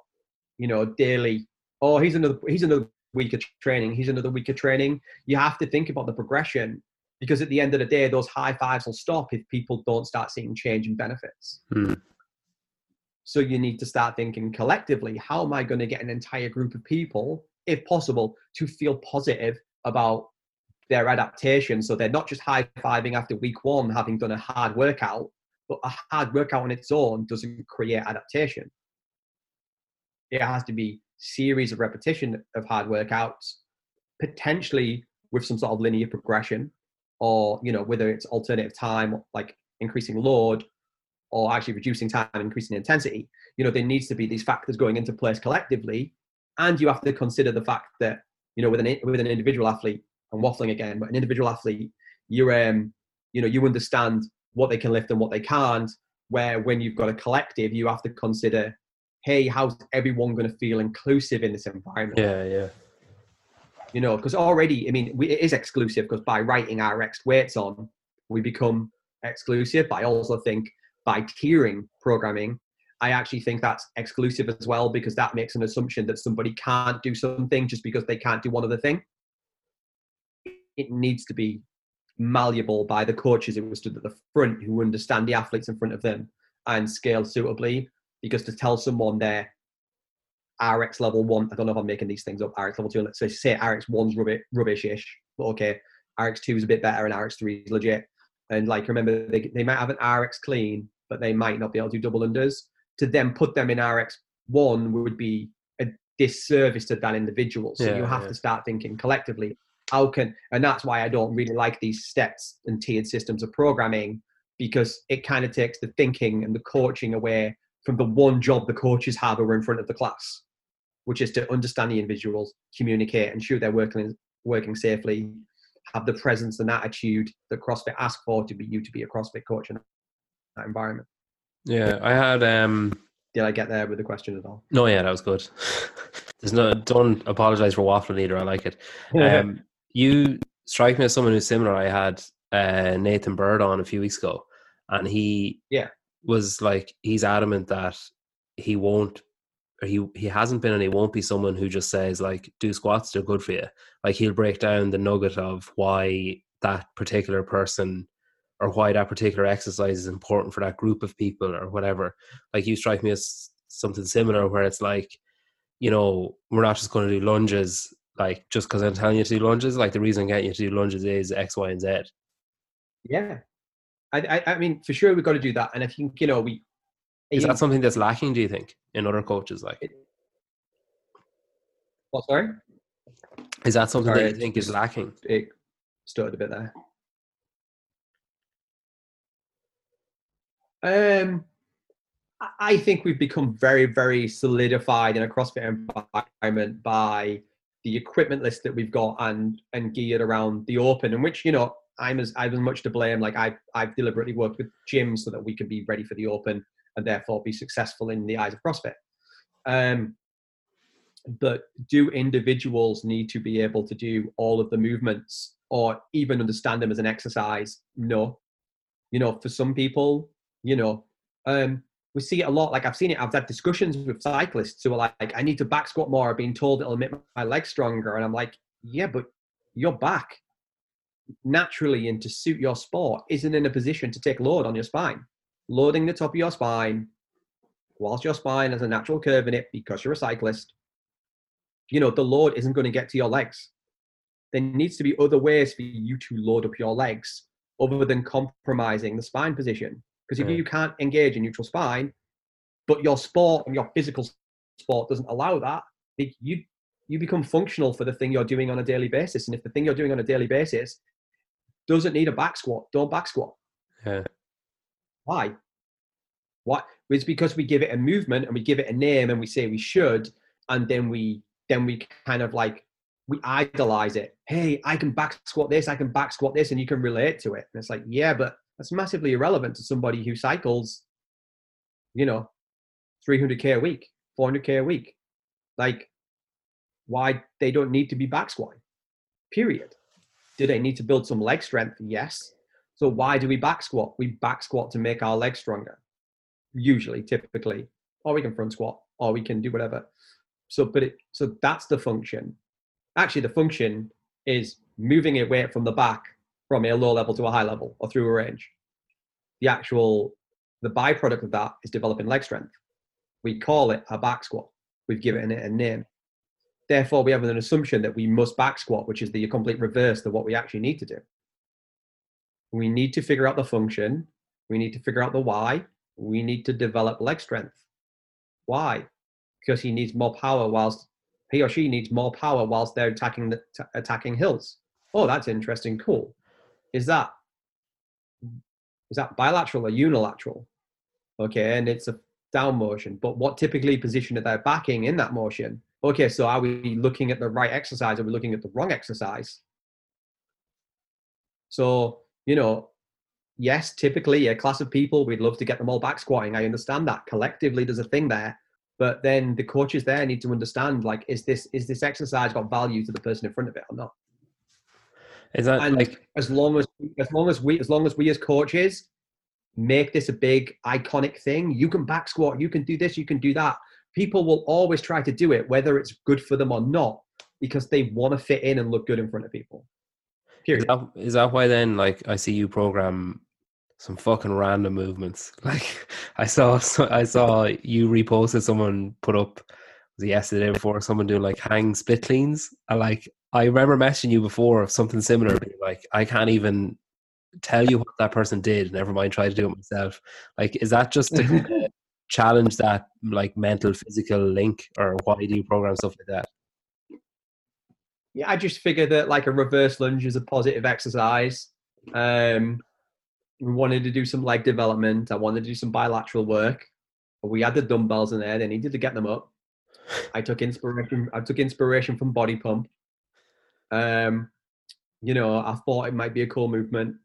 you know, daily, oh, he's another, he's another week of training, he's another week of training. You have to think about the progression because at the end of the day, those high fives will stop if people don't start seeing change and benefits. Mm. So you need to start thinking collectively, how am I going to get an entire group of people if possible, to feel positive about their adaptation. So they're not just high fiving after week one, having done a hard workout, but a hard workout on its own doesn't create adaptation. It has to be series of repetition of hard workouts, potentially with some sort of linear progression, or you know whether it's alternative time like increasing load or actually reducing time and increasing intensity you know there needs to be these factors going into place collectively. And you have to consider the fact that you know with an with an individual athlete i'm waffling again but an individual athlete you're, um you know you understand what they can lift and what they can't where when you've got a collective you have to consider hey how's everyone going to feel inclusive in this environment? Yeah yeah. You know, because already, I mean, we, it is exclusive because by writing our X weights on, we become exclusive. But I also think by tiering programming, I actually think that's exclusive as well because that makes an assumption that somebody can't do something just because they can't do one other thing. It needs to be malleable by the coaches who stood at the front who understand the athletes in front of them and scale suitably because to tell someone they're RX level one. I don't know if I'm making these things up. RX level two. Let's say RX one's rubbish, rubbish-ish, but okay. RX two is a bit better, and RX three is legit. And like, remember, they they might have an RX clean, but they might not be able to do double unders. To then put them in RX one would be a disservice to that individual. So yeah, you have yeah. to start thinking collectively. How can and that's why I don't really like these steps and tiered systems of programming because it kind of takes the thinking and the coaching away from the one job the coaches have who are in front of the class which is to understand the individuals, communicate, ensure they're working working safely, have the presence and attitude that CrossFit asks for to be you to be a CrossFit coach in that environment. Yeah, I had. um Did I get there with the question at all? No, yeah, that was good. There's no. Don't apologize for waffling either. I like it. Um, you strike me as someone who's similar. I had uh, Nathan Bird on a few weeks ago, and he yeah was like he's adamant that he won't he he hasn't been and he won't be someone who just says like do squats they're good for you. Like he'll break down the nugget of why that particular person or why that particular exercise is important for that group of people or whatever. Like you strike me as something similar where it's like you know we're not just going to do lunges like just because i'm telling you to do lunges like the reason i'm getting you to do lunges is x y and z. Yeah. I, I, I mean, for sure, we've got to do that. And I think, you know, we, is that something that's lacking? Do you think in other coaches? Like, what? Sorry. Is that something sorry, that you think is lacking? It stuttered a bit there. Um, I think we've become very, very solidified in a CrossFit environment by the equipment list that we've got and and geared around the open, in which you know I'm as I'm as much to blame. Like I've I've deliberately worked with gyms so that we can be ready for the open and therefore be successful in the eyes of CrossFit. Um, but do individuals need to be able to do all of the movements or even understand them as an exercise? No. You know, for some people, you know, um, we see it a lot. Like I've seen it. I've had discussions with cyclists who are like, "I need to back squat more." Being told it'll make my legs stronger, and I'm like, "Yeah, but your back naturally and to suit your sport isn't in a position to take load on your spine loading the top of your spine whilst your spine has a natural curve in it because you're a cyclist, you know, the load isn't going to get to your legs. There needs to be other ways for you to load up your legs other than compromising the spine position. Because if you can't engage a neutral spine, but your sport and your physical sport doesn't allow that, you you become functional for the thing you're doing on a daily basis. And if the thing you're doing on a daily basis doesn't need a back squat, don't back squat. Yeah. Why? Why? It's because we give it a movement and we give it a name and we say we should, and then we then we kind of like we idolize it. Hey, I can back squat this, I can back squat this, and you can relate to it. And it's like, yeah, but that's massively irrelevant to somebody who cycles, you know, 300k a week, 400k a week. Like, why they don't need to be back squatting? Period. Do they need to build some leg strength? Yes. So why do we back squat? We back squat to make our legs stronger, usually, typically, or we can front squat, or we can do whatever. So, but it, so that's the function. Actually, the function is moving a weight from the back from a low level to a high level or through a range. The actual, the byproduct of that is developing leg strength. We call it a back squat. We've given it a name. therefore we have an assumption that we must back squat, which is the complete reverse of what we actually need to do. We need to figure out the function. We need to figure out the why. We need to develop leg strength. Why? Because he needs more power whilst he or she needs more power whilst they're attacking the t- attacking hills. Oh, that's interesting. Cool. Is that is that bilateral or unilateral? Okay, and it's a down motion. But what typically position are they backing in that motion? Okay, so are we looking at the right exercise? Are we looking at the wrong exercise? So, you know, yes, typically a class of people, we'd love to get them all back squatting. I understand that. Collectively, there's a thing there. But then the coaches there need to understand like, is this is this exercise got value to the person in front of it or not? Is that and like as long as as long as we as long as we as coaches make this a big iconic thing, you can back squat, you can do this, you can do that. People will always try to do it, whether it's good for them or not, because they want to fit in and look good in front of people. Period. Is that, is that why then, like, I see you program some fucking random movements? Like, I saw, I saw you reposted someone put up was it yesterday before someone doing like hang split cleans. I like, I remember messaging you before of something similar. Like, I can't even tell you what that person did. Never mind, try to do it myself. Like, is that just to challenge that like mental physical link, or why do you program stuff like that? Yeah, I just figured that like a reverse lunge is a positive exercise. Um, we wanted to do some leg development. I wanted to do some bilateral work. We had the dumbbells in there. They needed to get them up. I took inspiration. I took inspiration from Body Pump. Um, you know, I thought it might be a cool movement,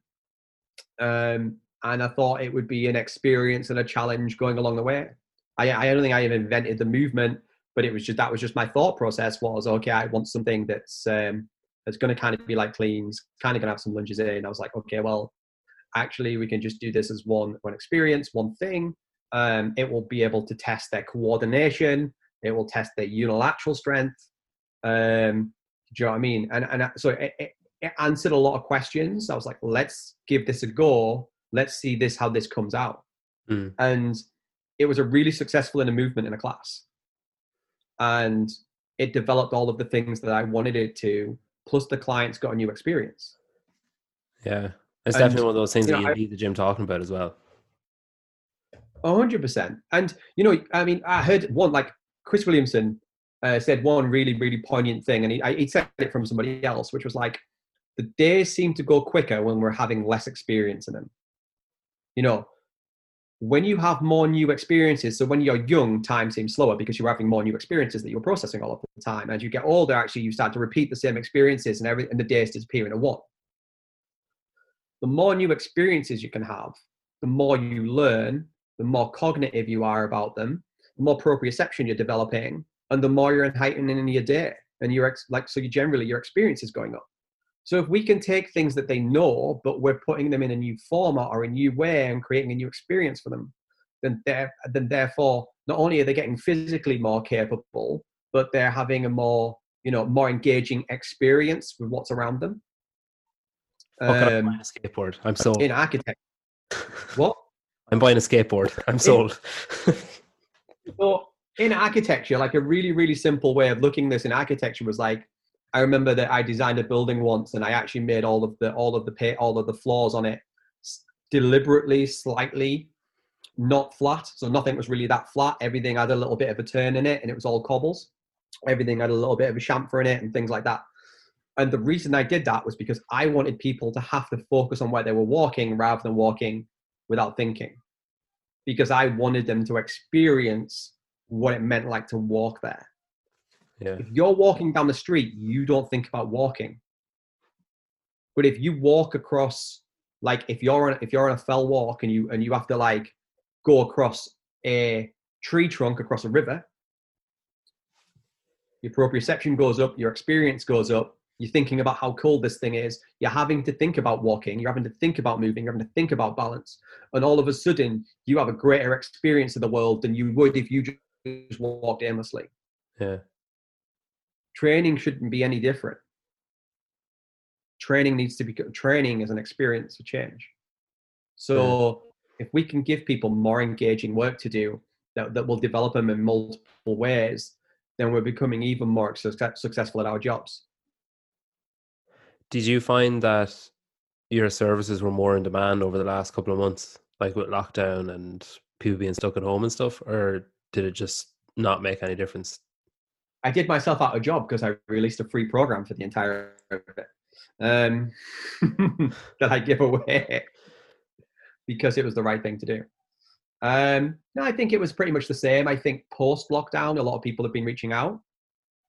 um, and I thought it would be an experience and a challenge going along the way. I, I don't think I even invented the movement, but it was just that was just my thought process was okay. I want something that's um, that's going to kind of be like cleans, kind of going to have some lunges in. I was like, okay, well, actually, we can just do this as one one experience, one thing. Um, it will be able to test their coordination it will test their unilateral strength. Um, do you know what I mean? And and so it, it, it answered a lot of questions. I was like, let's give this a go. Let's see this how this comes out. Mm. And it was a really successful in a movement in a class, and it developed all of the things that I wanted it to. Plus, the clients got a new experience. Yeah, it's and, definitely one of those things that know, you need the gym talking about as well. hundred percent. And you know, I mean, I heard one like Chris Williamson uh, said one really, really poignant thing, and he, he said it from somebody else, which was like, the days seem to go quicker when we're having less experience in them. You know, when you have more new experiences, so when you're young, time seems slower because you're having more new experiences that you're processing all of the time. As you get older, actually, you start to repeat the same experiences, and every and the days disappear into one. The more new experiences you can have, the more you learn, the more cognitive you are about them, the more proprioception you're developing and the more you're heightening in your day and you're ex- like so you generally your experience is going up so if we can take things that they know but we're putting them in a new format or a new way and creating a new experience for them then they're then therefore not only are they getting physically more capable but they're having a more you know more engaging experience with what's around them. Um, I'm a skateboard? I'm sold. in architecture what? I'm buying a skateboard. I'm sold. So in architecture, like a really, really simple way of looking this in architecture was like, I remember that I designed a building once and I actually made all of the all of the pay, all of the floors on it deliberately slightly not flat. So nothing was really that flat. Everything had a little bit of a turn in it and it was all cobbles. Everything had a little bit of a chamfer in it and things like that. And the reason I did that was because I wanted people to have to focus on where they were walking rather than walking without thinking because I wanted them to experience what it meant like to walk there. Yeah. If you're walking down the street, you don't think about walking. But if you walk across, like if you're on if you're on a fell walk and you and you have to like go across a tree trunk across a river, your proprioception goes up, your experience goes up, you're thinking about how cool this thing is. You're having to think about walking. You're having to think about moving. You're having to think about balance. And all of a sudden, you have a greater experience of the world than you would if you just walked aimlessly. Yeah. Training shouldn't be any different. Training needs to be training is an experience of change. So yeah. if we can give people more engaging work to do that, that will develop them in multiple ways, then we're becoming even more success, successful at our jobs. Did you find that your services were more in demand over the last couple of months, like with lockdown and people being stuck at home and stuff, or did it just not make any difference? I did myself out of a job because I released a free program for the entire um, that I give away because it was the right thing to do. Um, no, I think it was pretty much the same. I think post lockdown, a lot of people have been reaching out.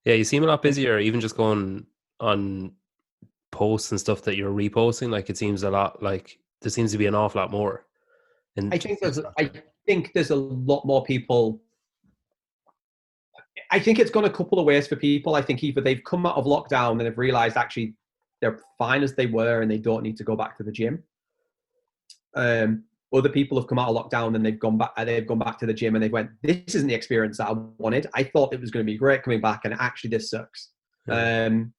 Yeah, you seem a lot busier, even just going on posts and stuff that you're reposting. Like it seems a lot like there seems to be an awful lot more. And I think there's, I think there's a lot more people. I think it's gone a couple of ways for people. I think either they've come out of lockdown and have realized actually they're fine as they were and they don't need to go back to the gym. Um, other people have come out of lockdown and they've gone back they've gone back to the gym and they went this isn't the experience that i wanted i thought it was going to be great coming back and actually this sucks yeah. um,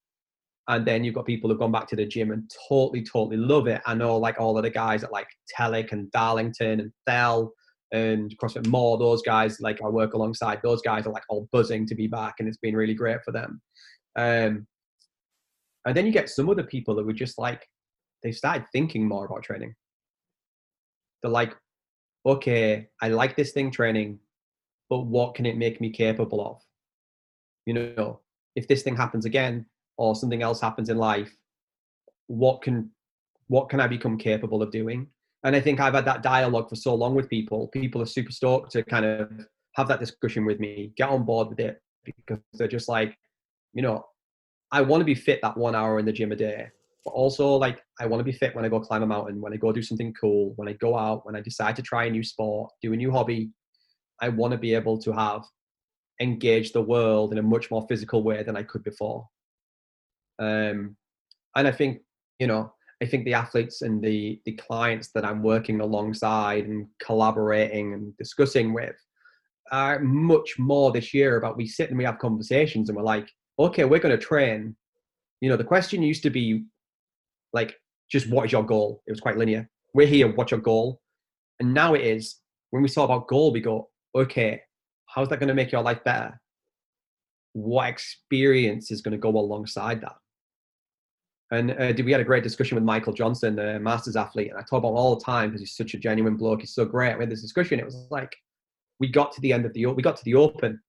and then you've got people who've gone back to the gym and totally totally love it i know like all of the guys at like Telic and darlington and Thel and crossfit more those guys like i work alongside those guys are like all buzzing to be back and it's been really great for them um, and then you get some other people that were just like they started thinking more about training they're like, okay, I like this thing training, but what can it make me capable of? You know, if this thing happens again or something else happens in life, what can what can I become capable of doing? And I think I've had that dialogue for so long with people. People are super stoked to kind of have that discussion with me, get on board with it because they're just like, you know, I want to be fit that one hour in the gym a day but also like I want to be fit when I go climb a mountain, when I go do something cool, when I go out, when I decide to try a new sport, do a new hobby. I want to be able to have engaged the world in a much more physical way than I could before. Um, and I think you know, I think the athletes and the the clients that I'm working alongside and collaborating and discussing with are much more this year about we sit and we have conversations and we're like, okay, we're going to train. You know, the question used to be like just what is your goal? It was quite linear. We're here, what's your goal? And now it is when we talk about goal, we go, okay, how's that going to make your life better? What experience is going to go alongside that? And uh, we had a great discussion with Michael Johnson, the masters athlete, and I talk about all the time because he's such a genuine bloke. He's so great. We had this discussion. It was like we got to the end of the we got to the open,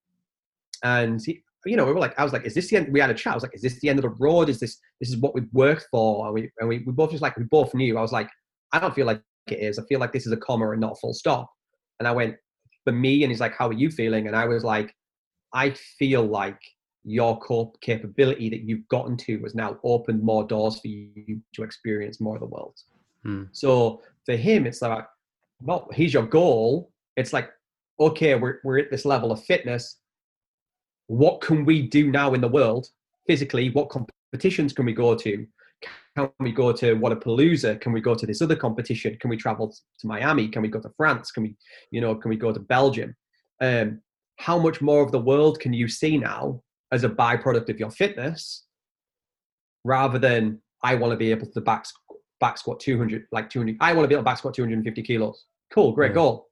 and he, you know, we were like, I was like, is this the end? We had a chat. I was like, is this the end of the road? Is this this is what we've worked for? And we and we, we both just like we both knew. I was like, I don't feel like it is. I feel like this is a comma and not a full stop. And I went, for me, and he's like, how are you feeling? And I was like, I feel like your core capability that you've gotten to has now opened more doors for you to experience more of the world. Hmm. So for him, it's like, well, here's your goal. It's like, okay, we're, we're at this level of fitness what can we do now in the world physically? What competitions can we go to? Can we go to Wodapalooza? Can we go to this other competition? Can we travel to Miami? Can we go to France? Can we, you know, can we go to Belgium? Um, how much more of the world can you see now as a byproduct of your fitness, rather than I want to be able to back back squat 200, like 200. I want to be able to back squat 250 kilos. Cool, great yeah. goal.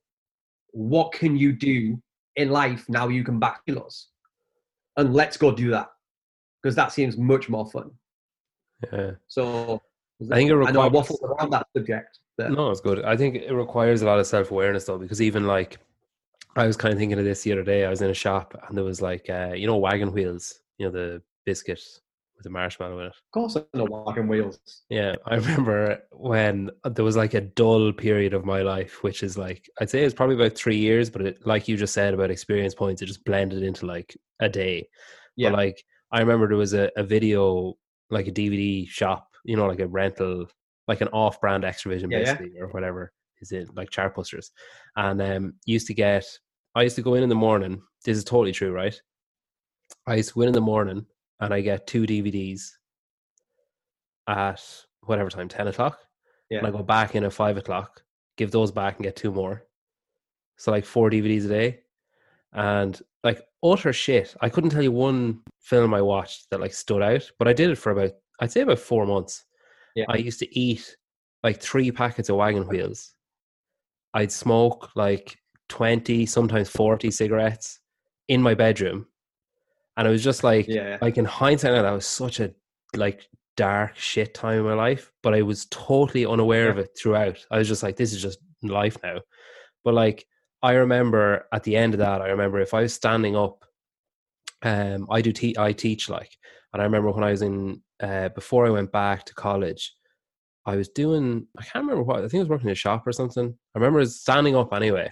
What can you do in life now? You can back kilos and let's go do that because that seems much more fun. Yeah. So I think it requires, I know I waffled around that subject. But. No, it's good. I think it requires a lot of self awareness though, because even like I was kind of thinking of this the other day. I was in a shop and there was like uh, you know wagon wheels, you know the biscuit with the marshmallow in it. Of course, I know wagon wheels. Yeah, I remember when there was like a dull period of my life, which is like I'd say it's probably about three years, but it, like you just said about experience points, it just blended into like a day. Yeah, but like I remember there was a, a video, like a DVD shop, you know, like a rental, like an off-brand Xtravision yeah, basically, yeah. or whatever is it like Chartbusters, and um, used to get. I used to go in in the morning. This is totally true, right? I used to go in in the morning and I get two DVDs at whatever time, 10 o'clock. Yeah. And I go back in at five o'clock, give those back and get two more. So like four DVDs a day. And like utter shit. I couldn't tell you one film I watched that like stood out, but I did it for about I'd say about four months. Yeah. I used to eat like three packets of wagon wheels. I'd smoke like 20, sometimes 40 cigarettes in my bedroom. And it was just like Yeah. like in hindsight that was such a like dark shit time in my life but i was totally unaware of it throughout. I was just like this is just life now. But like i remember at the end of that i remember if i was standing up um i do te- i teach like and i remember when i was in uh before i went back to college i was doing i can't remember what i think i was working in a shop or something. I remember standing up anyway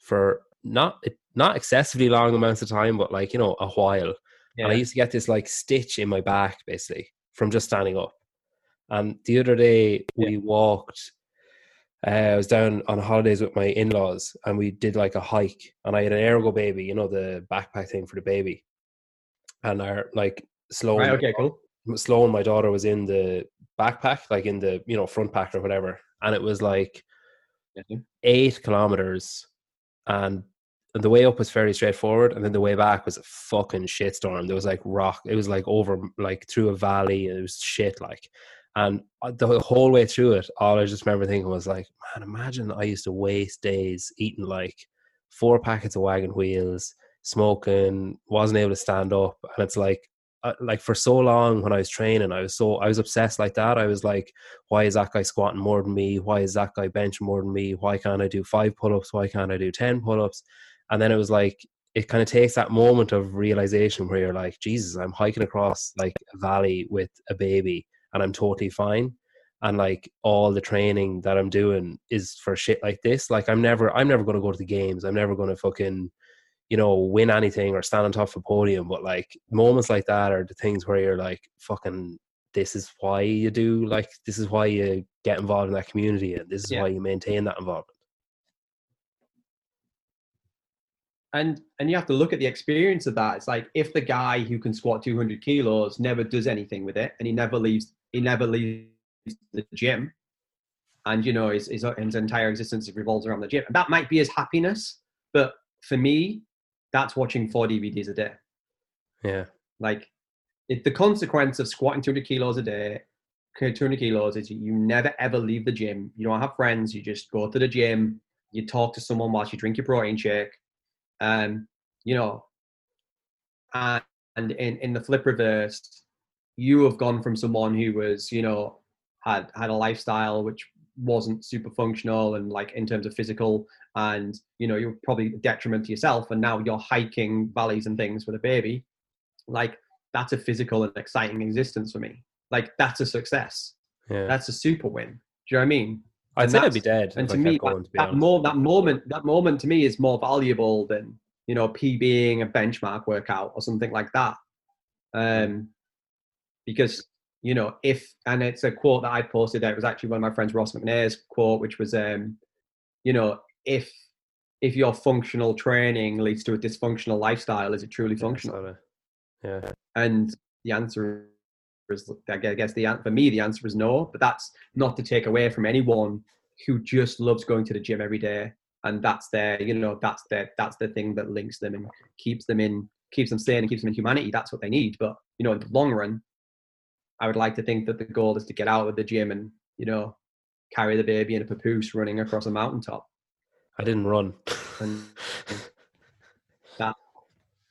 for not not excessively long amounts of time but like you know a while Yeah. and I used to get this like stitch in my back basically from just standing up. And the other day we walked. Uh, I was down on holidays with my in-laws, and we did like a hike. And I had an Ergo baby, you know, the backpack thing for the baby. And our like slow, right. Okay. Cool. Slow and my daughter was in the backpack, like in the you know front pack or whatever, and it was like Yeah. eight kilometers, and the way up was fairly straightforward, and then the way back was a fucking shitstorm. There was like rock. It was like over like through a valley. And it was shit like, and the whole way through it, all I just remember thinking was like, man, imagine I used to waste days eating like four packets of wagon wheels, smoking, wasn't able to stand up, and it's like. Uh, like for so long when I was training, I was so I was obsessed like that. I was like, why is that guy squatting more than me? Why is that guy benching more than me? Why can't I do five pull ups? Why can't I do ten pull ups? and then it was like it kind of takes that moment of realization where you're like jesus i'm hiking across like a valley with a baby and i'm totally fine and like all the training that i'm doing is for shit like this like i'm never i'm never going to go to the games i'm never going to fucking you know win anything or stand on top of a podium but like moments like that are the things where you're like fucking this is why you do like this is why you get involved in that community and this is Yeah. why you maintain that involvement and and you have to look at the experience of that. It's like if the guy who can squat 200 kilos never does anything with it, and he never leaves, he never leaves the gym, and you know his his, his entire existence revolves around the gym. And that might be his happiness, but for me, that's watching four DVDs a day. yeah Like, it, the consequence of squatting 200 kilos a day, 200 kilos, is you never ever leave the gym. You don't have friends. You just go to the gym. You talk to someone whilst you drink your protein shake. Um, you know, and, and in, in the flip reverse, you have gone from someone who was, you know, had had a lifestyle which wasn't super functional and like in terms of physical and you know you're probably a detriment to yourself and now you're hiking valleys and things with a baby like that's a physical and exciting existence for me. Like that's a success. Yeah. That's a super win. Do you know what i mean? I'd and say i'd be dead and to me going, to that, more that moment that moment to me is more valuable than you know pbing a benchmark workout or something like that. Um because you know if and it's a quote that i posted there it was actually one of my friends ross mcnair's quote which was um you know if if your functional training leads to a dysfunctional lifestyle is it truly Yeah, functional? yeah. And the answer is i guess the for me the answer is no but that's not to take away from anyone who just loves going to the gym every day and that's their you know that's their that's the thing that links them and keeps them in keeps them sane and keeps them in humanity. That's what they need but you know in the long run i would like to think that the goal is to get out of the gym and you know carry the baby in a papoose running across a mountaintop. I didn't run. And that,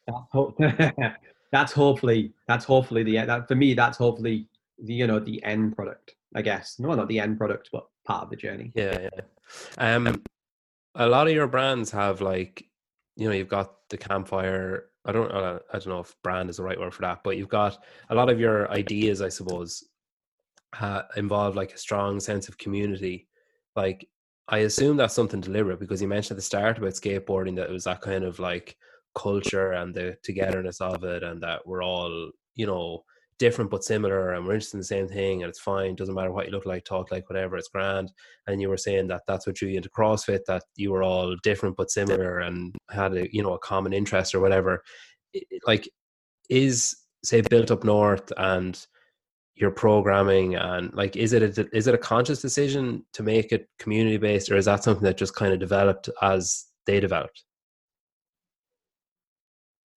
that that's hopefully that's hopefully the that for me that's hopefully the you know the end product i guess. No not the end product but part of the journey. Yeah yeah. Um a lot of your brands have like you know you've got the campfire i don't uh, i don't know if brand is the right word for that but you've got a lot of your ideas i suppose uh, involve like a strong sense of community. Like i assume that's something deliberate because you mentioned at the start about skateboarding that it was that kind of like culture and the togetherness of it and that we're all you know different but similar and we're interested in the same thing and it's fine doesn't matter what you look like talk like whatever it's grand and you were saying that that's what drew you into CrossFit, that you were all different but similar and had a you know a common interest or whatever. Like, is say built up north and your programming and like is it a, is it a conscious decision to make it community based or is that something that just kind of developed as they developed?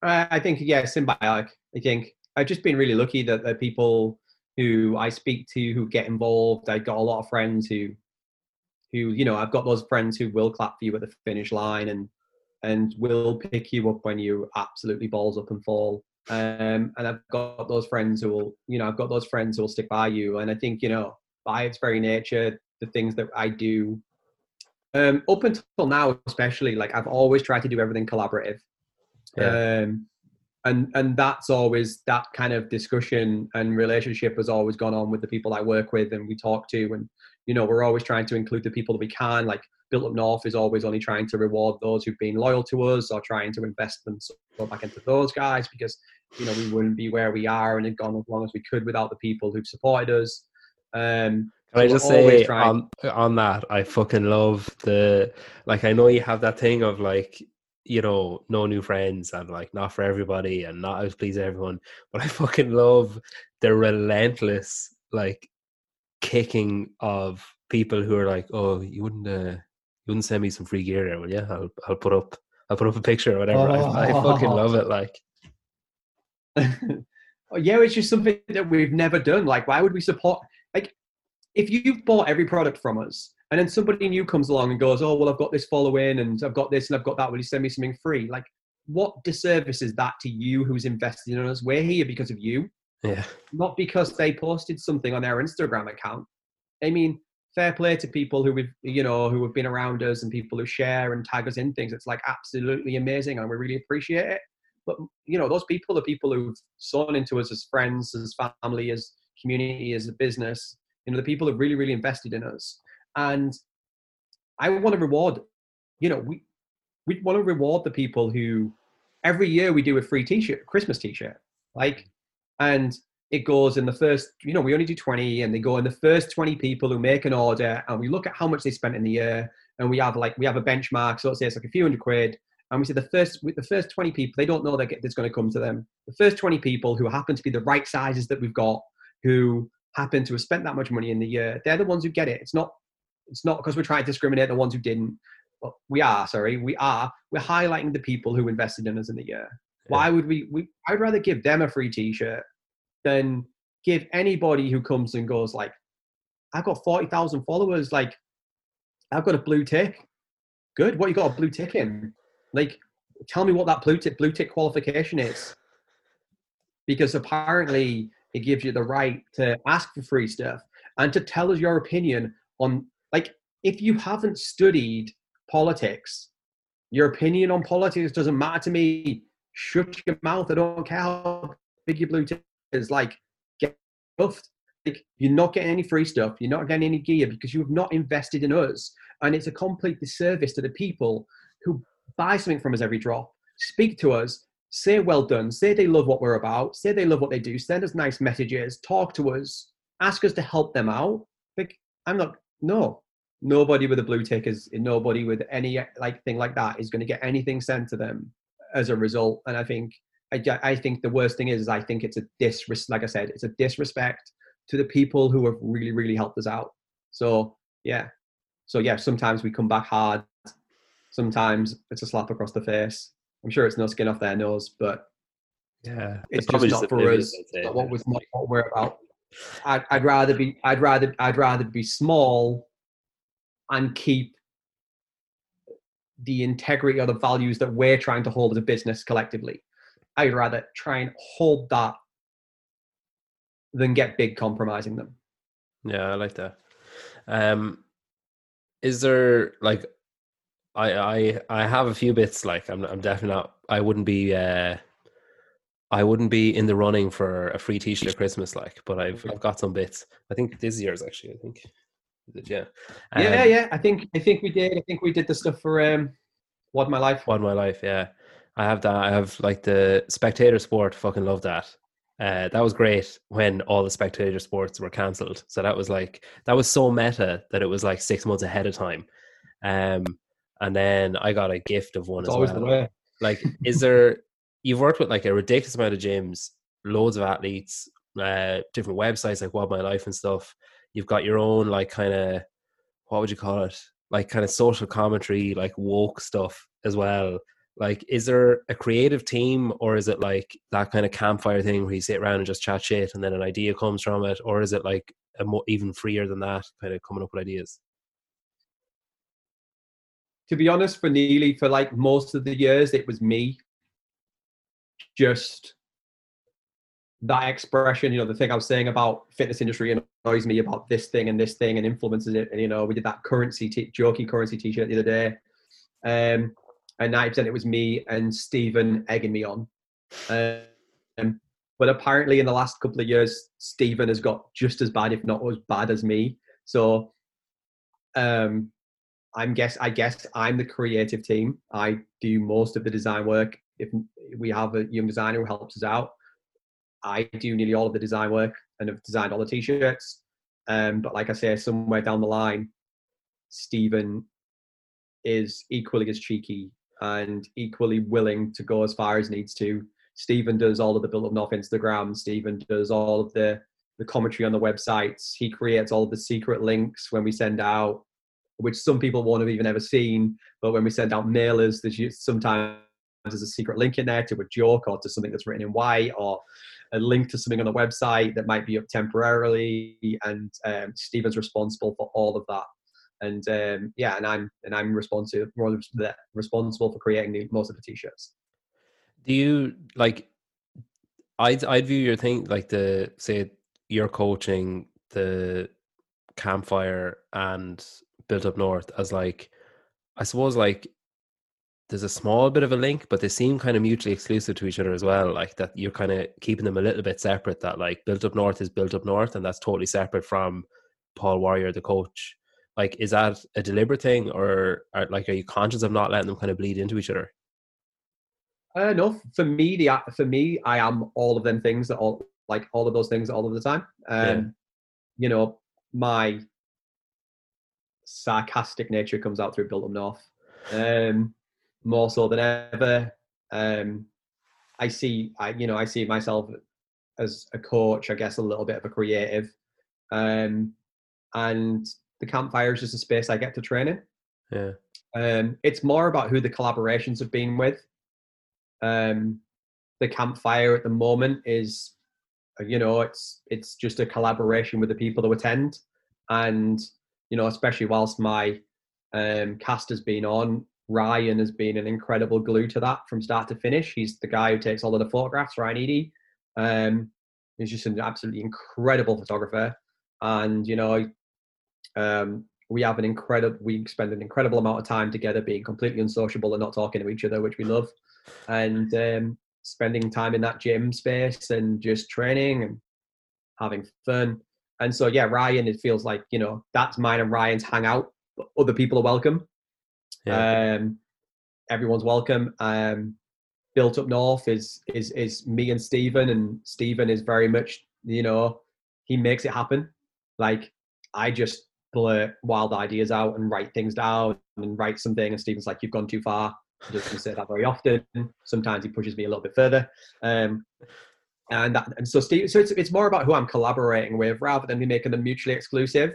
I I think yeah, symbiotic. I think I've just been really lucky that the people who I speak to who get involved. I've got a lot of friends who, who you know, I've got those friends who will clap for you at the finish line and and will pick you up when you absolutely balls up and fall. Um, and I've got those friends who will, you know, I've got those friends who will stick by you. And I think, you know, by its very nature, the things that I do, um, up until now, especially, like I've always tried to do everything collaborative. Yeah. Um, and and that's always that kind of discussion and relationship has always gone on with the people I work with and we talk to and you know we're always trying to include the people that we can like Built Up North is always only trying to reward those who've been loyal to us or trying to invest them back into those guys because you know we wouldn't be where we are and had gone as long as we could without the people who've supported us. Um, Can I just say on on that I fucking love the like I know you have that thing of like you know, no new friends and like not for everybody and not always please everyone. But I fucking love the relentless like kicking of people who are like, oh, you wouldn't, uh, you wouldn't send me some free gear there, will you? I'll, I'll put up, I'll put up a picture or whatever. Oh. I, I fucking love it. Like, oh, yeah, it's just something that we've never done. Like, why would we support? Like, if you've bought every product from us and then somebody new comes along and goes, "Oh, well, I've got this following, and I've got this, and I've got that. Will you send me something free?" Like, what disservice is that to you, who's invested in us? We're here because of you, yeah, not because they posted something on their Instagram account. I mean, fair play to people who we've, you know, who have been around us and people who share and tag us in things. It's like absolutely amazing, and we really appreciate it. But you know, those people are people who've sown into us as friends, as family, as community, as a business. You know, the people who've really, really invested in us and I want to reward, you know, we we want to reward the people who every year we do a free t-shirt, Christmas t-shirt, like, and it goes in the first, you know, we only do 20 and they go in the first 20 people who make an order and we look at how much they spent in the year and we have like, we have a benchmark. So let's say it's like a few hundred quid. And we say the first, the first 20 people, they don't know that it's going to come to them. The first 20 people who happen to be the right sizes that we've got, who happen to have spent that much money in the year, they're the ones who get it. It's not it's not because we're trying to discriminate the ones who didn't. We are, sorry, we are. We're highlighting the people who invested in us in the year. Why would we, we? I'd rather give them a free T-shirt than give anybody who comes and goes like, "I've got forty thousand followers. Like, I've got a blue tick. Good. What you got a blue tick in? Like, tell me what that blue tick blue tick qualification is. Because apparently it gives you the right to ask for free stuff and to tell us your opinion on like if you haven't studied politics your opinion on politics doesn't matter to me. Shut your mouth. I don't care how big your blue tip is. Like get buffed like you're not getting any free stuff. You're not getting any gear because you have not invested in us. And it's a complete disservice to the people who buy something from us every drop speak to us say well done say they love what we're about say they love what they do send us nice messages talk to us ask us to help them out. Like i'm not no, nobody with a blue tick is nobody with any like thing like that is going to get anything sent to them as a result. And I think I, I think the worst thing is, is I think it's a disres like I said, it's a disrespect to the people who have really really helped us out. So yeah, so yeah, sometimes we come back hard. Sometimes it's a slap across the face. I'm sure it's no skin off their nose, but yeah, it's, just not for us. Not what, was, not what we're about. I'd, I'd rather be I'd rather I'd rather be small and keep the integrity or the values that we're trying to hold as a business collectively. I'd rather try and hold that than get big compromising them. Yeah, I like that. Um, is there like I I I have a few bits like I'm I'm definitely not I wouldn't be uh I wouldn't be in the running for a free T-shirt at Christmas, like, but I've I've got some bits. I think this year's actually. I think, yeah, um, yeah, yeah. I think I think we did. I think we did the stuff for um, What My Life. What My Life, yeah. I have that. I have like the spectator sport. Fucking love that. Uh, that was great when all the spectator sports were cancelled. So that was like that was so meta that it was like six months ahead of time. Um, and then I got a gift of one it's as well. Like, is there you've worked with like a ridiculous amount of gyms, loads of athletes, uh, different websites like What My Life and stuff. You've got your own like kind of what would you call it? Like kind of social commentary, like woke stuff as well. Like, is there a creative team, or is it like that kind of campfire thing where you sit around and just chat shit, and then an idea comes from it, or is it like a more even freer than that, kind of coming up with ideas? To be honest, for Neely, for like most of the years, it was me just that expression, you know, the thing I was saying about fitness industry annoys me about this thing and this thing and influences it. And, you know, we did that currency, t- jokey currency t-shirt the other day. Um, and 90% it was me and Stephen egging me on. Um, but apparently in the last couple of years, Stephen has got just as bad, if not as bad as me. So um, I'm guess I guess I'm the creative team. I do most of the design work. If we have a young designer who helps us out, I do nearly all of the design work and have designed all the t-shirts. Um, but like I say, somewhere down the line, Stephen is equally as cheeky and equally willing to go as far as needs to. Stephen does all of the Built Up North Instagram. Stephen does all of the the commentary on the websites. He creates all of the secret links when we send out, which some people won't have even ever seen. But when we send out mailers, there's sometimes there's a secret link in there to a joke or to something that's written in white or a link to something on the website that might be up temporarily. And um, Stephen's responsible for all of that. And um, yeah, and I'm and I'm responsible responsible for creating the, most of the t-shirts. Do you like? I'd I'd view your thing like the say you're coaching the campfire and built up north as like I suppose like there's a small bit of a link, but they seem kind of mutually exclusive to each other as well. Like that you're kind of keeping them a little bit separate. That like built up north is built up north, and that's totally separate from Paul Warrior, the coach. Like, is that a deliberate thing, or are, like are you conscious of not letting them kind of bleed into each other? Uh, no, for me, the for me, I am all of them things that all like all of those things all of the time. Um, yeah. You know, my sarcastic nature comes out through Built Up North. Um, more so than ever. Um, I see, I you know, I see myself as a coach. I guess a little bit of a creative, um, and the campfire is just a space I get to train in. Yeah. Um, it's more about who the collaborations have been with. Um, the campfire at the moment is, you know, it's it's just a collaboration with the people who attend, and you know, especially whilst my um, cast has been on, Ryan has been an incredible glue to that from start to finish. He's the guy who takes all of the photographs, Ryan Eady. Um, he's just an absolutely incredible photographer. And, you know, um, we have an incredible, we spend an incredible amount of time together being completely unsociable and not talking to each other, which we love. And um, spending time in that gym space and just training and having fun. And so, yeah, Ryan, it feels like, you know, that's mine and Ryan's hangout, other people are welcome. Yeah. Um, everyone's welcome. Um, Built Up North is is is me and Stephen, and Stephen is very much you know he makes it happen. Like I just blurt wild ideas out and write things down and write something, and Stephen's like, "You've gone too far." He doesn't say that very often. Sometimes he pushes me a little bit further. Um, and that, and so Steve, so it's it's more about who I'm collaborating with rather than me making them mutually exclusive.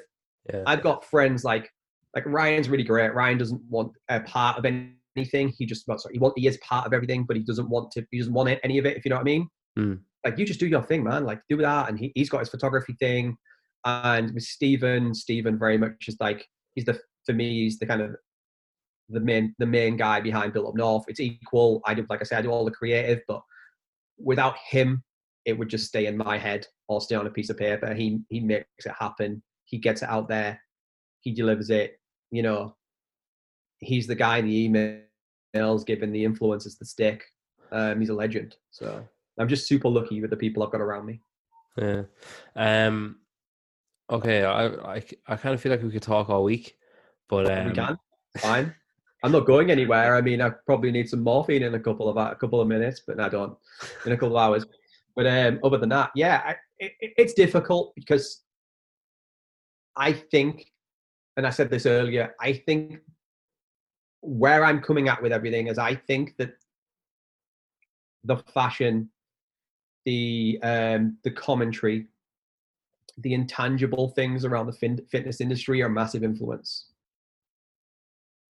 Yeah. I've got friends like like Ryan's really great. Ryan doesn't want a part of anything. He just well, sorry, he want he is part of everything, but he doesn't want to. He doesn't want any of it. If you know what I mean. Mm. Like you just do your thing, man. Like do that, and he he's got his photography thing. And with Stephen, Stephen very much is like he's the for me he's the kind of the main the main guy behind Built Up North. It's equal. I do like I say I do all the creative, but without him, it would just stay in my head or stay on a piece of paper. He he makes it happen. He gets it out there he delivers it. You know, he's the guy in the emails giving the influencers the stick. Um, he's a legend. So I'm just super lucky with the people I've got around me. Yeah. Um. Okay. I I, I kind of feel like we could talk all week, but um, we can. Fine. I'm not going anywhere. I mean, I probably need some morphine in a couple of a couple of minutes, but I don't in a couple of hours. But um, other than that, yeah, I, it, it's difficult because I think and I said this earlier, I think where I'm coming at with everything is I think that the fashion, the um, the commentary, the intangible things around the fin- fitness industry are massive influence.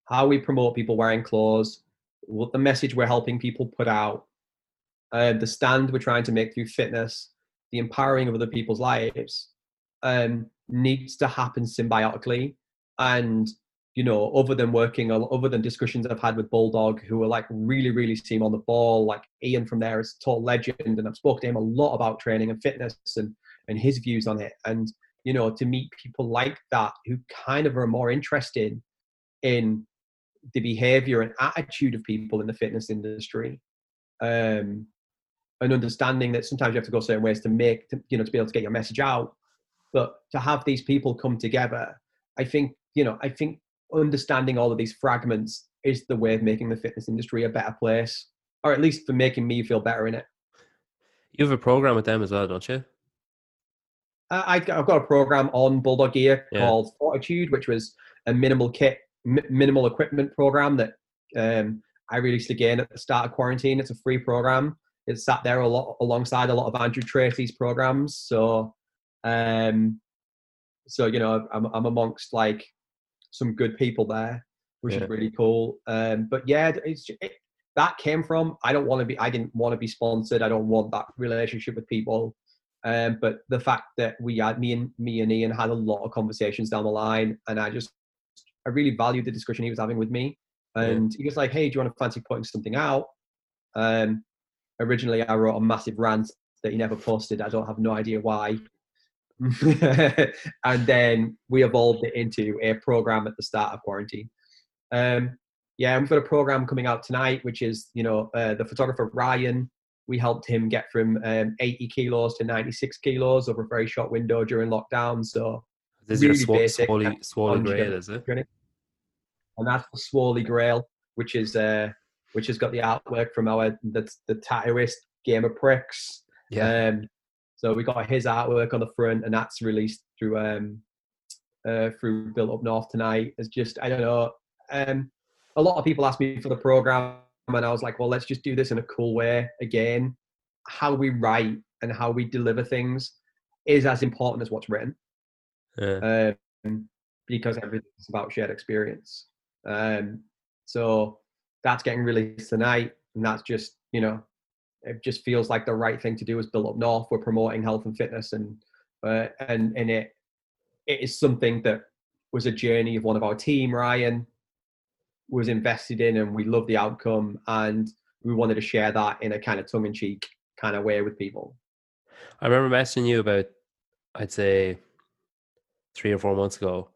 How we promote people wearing clothes, what the message we're helping people put out, uh, the stand we're trying to make through fitness, the empowering of other people's lives, um, needs to happen symbiotically and you know, other than working, other than discussions I've had with Bulldog, who are like really, really seem on the ball, like Ian from there is a legend, and I've spoken to him a lot about training and fitness and and his views on it. And you know, to meet people like that who kind of are more interested in the behavior and attitude of people in the fitness industry, um, and understanding that sometimes you have to go certain ways to make, to, you know, to be able to get your message out. But to have these people come together, I think, you know, I think understanding all of these fragments is the way of making the fitness industry a better place, or at least for making me feel better in it. You have a program with them as well, don't you? Uh, I, have got a program on Bulldog Gear yeah. called Fortitude, which was a minimal kit, m- minimal equipment program that um, I released again at the start of quarantine. It's a free program. It's sat there a lot alongside a lot of Andrew Tracy's programs. So, um, so you know, I'm, I'm amongst like some good people there, which yeah. is really cool. Um, but yeah, it's it, that came from I don't want to be I didn't want to be sponsored. I don't want that relationship with people. Um, but the fact that we had me and me and Ian had a lot of conversations down the line, and I just I really valued the discussion he was having with me. And yeah. he was like, "Hey, do you want to fancy putting something out?" Um, originally, I wrote a massive rant that he never posted. I don't have no idea why. and then we evolved it into a program at the start of quarantine. Um, yeah, we've got a program coming out tonight, which is you know uh, the photographer Ryan. We helped him get from um, 80 kilos to 96 kilos over a very short window during lockdown. So this really is your basic. Swally, Swally Grail, is it? And that's the Swally Grail, which is uh, which has got the artwork from our the the tattooist Game of Pricks. Yeah. Um, so we got his artwork on the front, and that's released through um, uh, through Built Up North tonight. It's just I don't know. Um, a lot of people ask me for the program, and I was like, well, let's just do this in a cool way again. How we write and how we deliver things is as important as what's written. Yeah. Um, because everything's about shared experience. Um, so that's getting released tonight, and that's just you know it just feels like the right thing to do is build up north. We're promoting health and fitness, and uh, and and it it is something that was a journey of one of our team. Ryan was invested in, and we love the outcome, and we wanted to share that in a kind of tongue in cheek kind of way with people. I remember messaging you about, I'd say, three or four months ago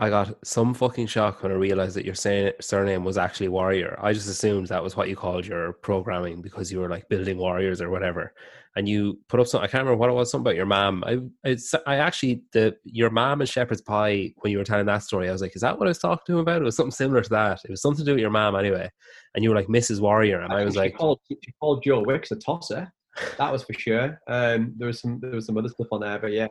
I got some fucking shock when I realized that your surname was actually Warrior. I just assumed that was what you called your programming because you were like building warriors or whatever. And you put up some, I can't remember what it was, something about your mom. I, it's, I actually, the your mom and Shepherd's Pie, when you were telling that story, I was like, is that what I was talking to him about? It was something similar to that. It was something to do with your mom anyway. And you were like Mrs. Warrior. And I, I was like, called, she called Joe Wicks a tosser. That was for sure. Um, there was some, there was some other stuff on there, but yeah.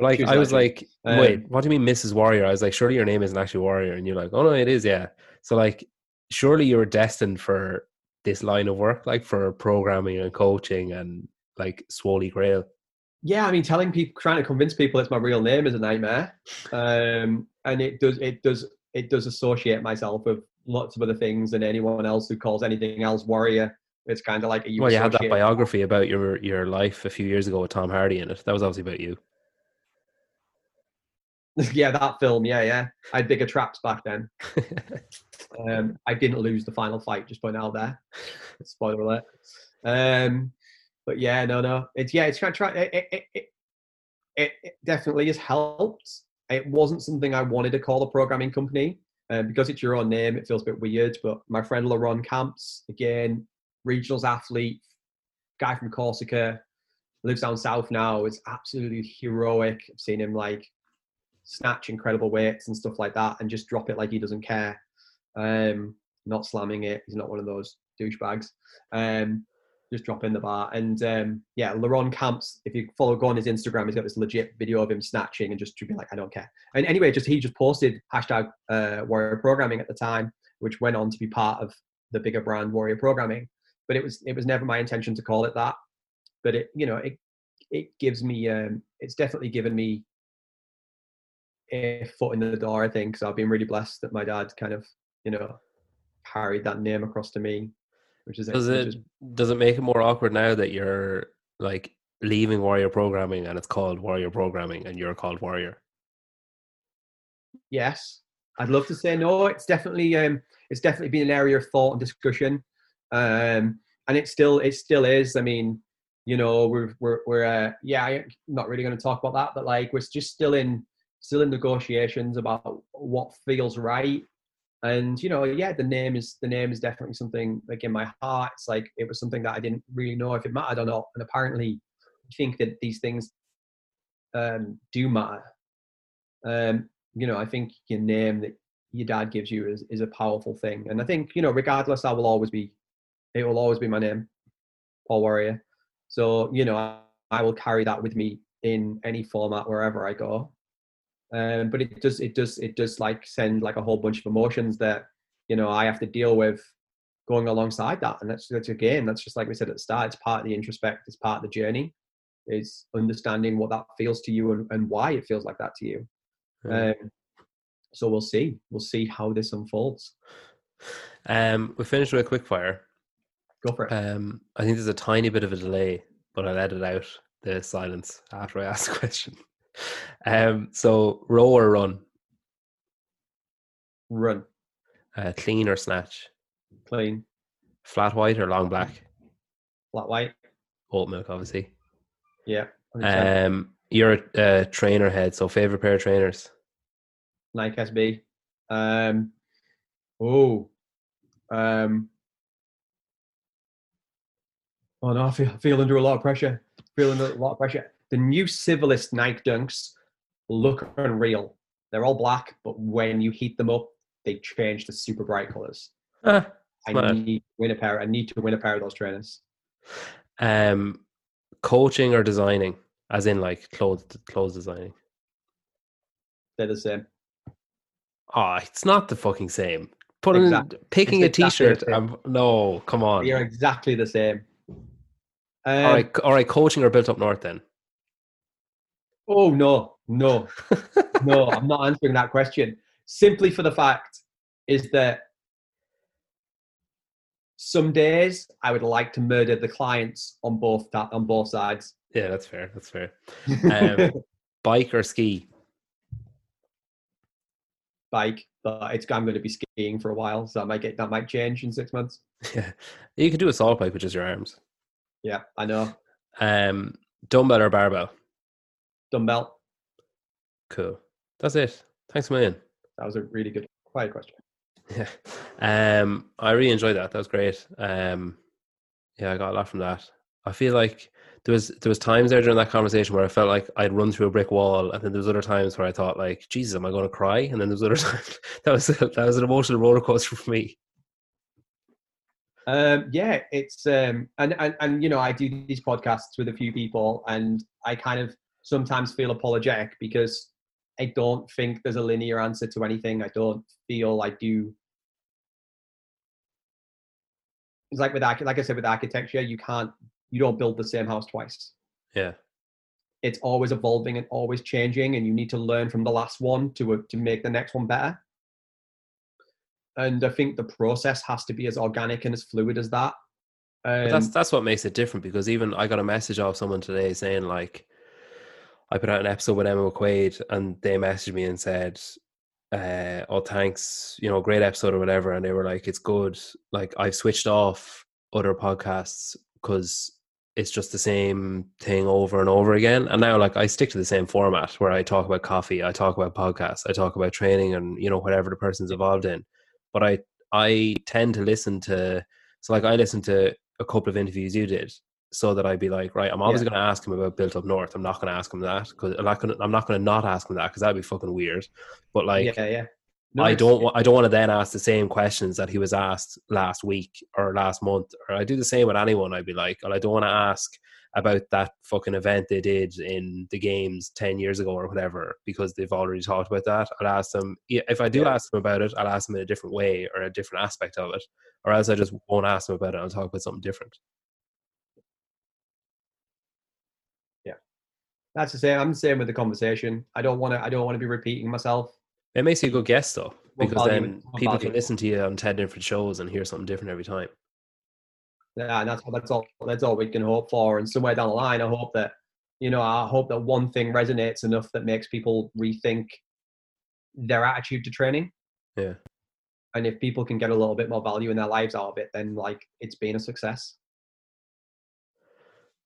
Like I was like, um, wait, what do you mean, Mrs. Warrior? I was like, surely your name isn't actually Warrior, and you're like, oh no, it is, yeah. So like, surely you were destined for this line of work, like for programming and coaching and like Swally Grail. Yeah, I mean, telling people, trying to convince people it's my real name is a nightmare, um, and it does, it does, it does associate myself with lots of other things, and anyone else who calls anything else Warrior. It's kind of like a you. Well, you had that biography about your your life a few years ago with Tom Hardy in it. That was obviously about you. yeah, that film. Yeah, yeah. I had bigger traps back then. um, I didn't lose the final fight. Just point out there. Spoiler alert. Um, but yeah, no, no. It's yeah. It's kind of try. It it, it, it, it definitely has helped. It wasn't something I wanted to call a programming company um, because it's your own name. It feels a bit weird. But my friend Laron Camps, again, regionals athlete, guy from Corsica, lives down south now. Is absolutely heroic. I've seen him like snatch incredible weights and stuff like that and just drop it like he doesn't care. Um, not slamming it. He's not one of those douchebags. Um, just drop in the bar. And um, yeah, Laron Camps, if you follow, go on his Instagram, he's got this legit video of him snatching and just to be like, I don't care. And anyway, just he just posted hashtag uh, Warrior Programming at the time, which went on to be part of the bigger brand Warrior Programming. But it was it was never my intention to call it that. But it you know it it gives me um, it's definitely given me a foot in the door, I think. So I've been really blessed that my dad kind of, you know, carried that name across to me, which is does it does it make it more awkward now that you're like leaving Warrior Programming and it's called Warrior Programming and you're called Warrior? Yes, I'd love to say no. It's definitely um, it's definitely been an area of thought and discussion, um, and it still it still is. I mean, you know, we're we're we're uh, yeah, I'm not really going to talk about that, but like we're just still in still in negotiations about what feels right. And you know, yeah, the name is the name is definitely something like in my heart. It's like it was something that I didn't really know if it mattered or not, and apparently, I think that these things um, do matter. Um, you know, I think your name that your dad gives you is, is a powerful thing. And I think, you know, regardless, I will always be, it will always be my name, Paul Warrior. So, you know, I, I will carry that with me in any format wherever I go. Um, but it does, it does, it does like send like a whole bunch of emotions that, you know, I have to deal with going alongside that. And that's, that's again, that's just like we said at the start, it's part of the introspect, it's part of the journey, is understanding what that feels to you and, and why it feels like that to you. Um, so we'll see. We'll see how this unfolds. Um, we finished with a quick fire. Go for it. Um, I think there's a tiny bit of a delay, but I let it out the silence after I asked the question. Um, so row or run? Run. Uh, clean or snatch? Clean. Flat white or long black? Flat white. Oat milk, obviously. Yeah. 100%. Um, you're a, a trainer head, so favorite pair of trainers? Nike SB. Um, oh, um, oh no, I feel, I feel under a lot of pressure. Feeling under a lot of pressure. The new Civilist Nike Dunks look unreal. They're all black, but when you heat them up, they change to super bright colors. Ah, I smart. need to win a pair. I need to win a pair of those trainers. Um, coaching or designing, as in like clothes clothes designing. They're the same. Oh, it's not the fucking same. Putting Exact- picking a exactly t-shirt. Um, no, come on. You're exactly the same. Um, all right, all right. Coaching or built up north then. Oh no, no, no! I'm not answering that question. Simply for the fact is that some days I would like to murder the clients on both that on both sides. Yeah, that's fair. That's fair. Um, bike or ski? Bike, but it's I'm going to be skiing for a while, so that might get that might change in six months. Yeah, you could do assault bike which is your arms. Yeah, I know. Um, dumbbell or barbell? Dumbbell. Cool. That's it. Thanks a million. That was a really good quiet question. Yeah. Um, I really enjoyed that. That was great. Um, yeah, I got a lot from that. I feel like there was there was times there during that conversation where I felt like I'd run through a brick wall, and then there was other times where I thought like, Jesus, am I going to cry? And then there was other times that was that was an emotional roller coaster for me. Um, yeah, it's um, and, and and you know I do these podcasts with a few people, and I kind of sometimes feel apologetic because I don't think there's a linear answer to anything. I don't feel I do. It's like with like I said with architecture, you can't you don't build the same house twice. Yeah, It's always evolving and always changing, and you need to learn from the last one to uh, to make the next one better. And I think the process has to be as organic and as fluid as that. but that's Um, that's what makes it different because even I got a message off someone today saying like, I put out an episode with Emma McQuaid, and they messaged me and said, uh, "Oh, thanks, you know, great episode or whatever," and they were like, "It's good." Like I've switched off other podcasts because it's just the same thing over and over again. And now, like, I stick to the same format where I talk about coffee, I talk about podcasts, I talk about training, and you know whatever the person's involved in. But I I tend to listen to so like I listened to a couple of interviews you did, so that I'd be like, right, I'm always Yeah. going to ask him about Built Up North. I'm not going to ask him that because I'm not going to I'm not going to not ask him that because that'd be fucking weird. But like, yeah, yeah. No, I don't I don't want to then ask the same questions that he was asked last week or last month or I do the same with anyone I'd be like well, I don't want to ask about that fucking event they did in the games 10 years ago or whatever because they've already talked about that I'll ask them if I do Yeah. ask them about it I'll ask them in a different way or a different aspect of it or else I just won't ask them about it I'll talk about something different That's the same. I'm the same with the conversation. I don't want to. I don't want to be repeating myself. it makes you a good guest though because then people can listen to you on 10 different shows and hear something different every time Yeah, and that's that's all. That's all we can hope for. And somewhere down the line, I hope that you know, I hope that one thing resonates enough that makes people rethink their attitude to training. Yeah. And if people can get a little bit more value in their lives out of it, then like it's been a success.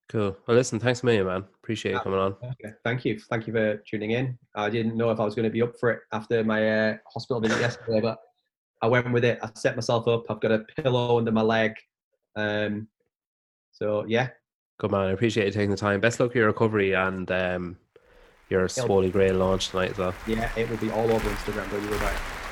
Cool. Well, listen, thanks a million, man. Appreciate you coming on. Okay. Thank you. Thank you for tuning in. I didn't know if I was going to be up for it after my uh, hospital visit yesterday, but I went with it. I set myself up. I've got a pillow under my leg. Um, so yeah. Good man. I appreciate you taking the time. Best luck for your recovery and um, your Swoley Grey launch tonight though. Yeah, it will be all over Instagram, but you were right.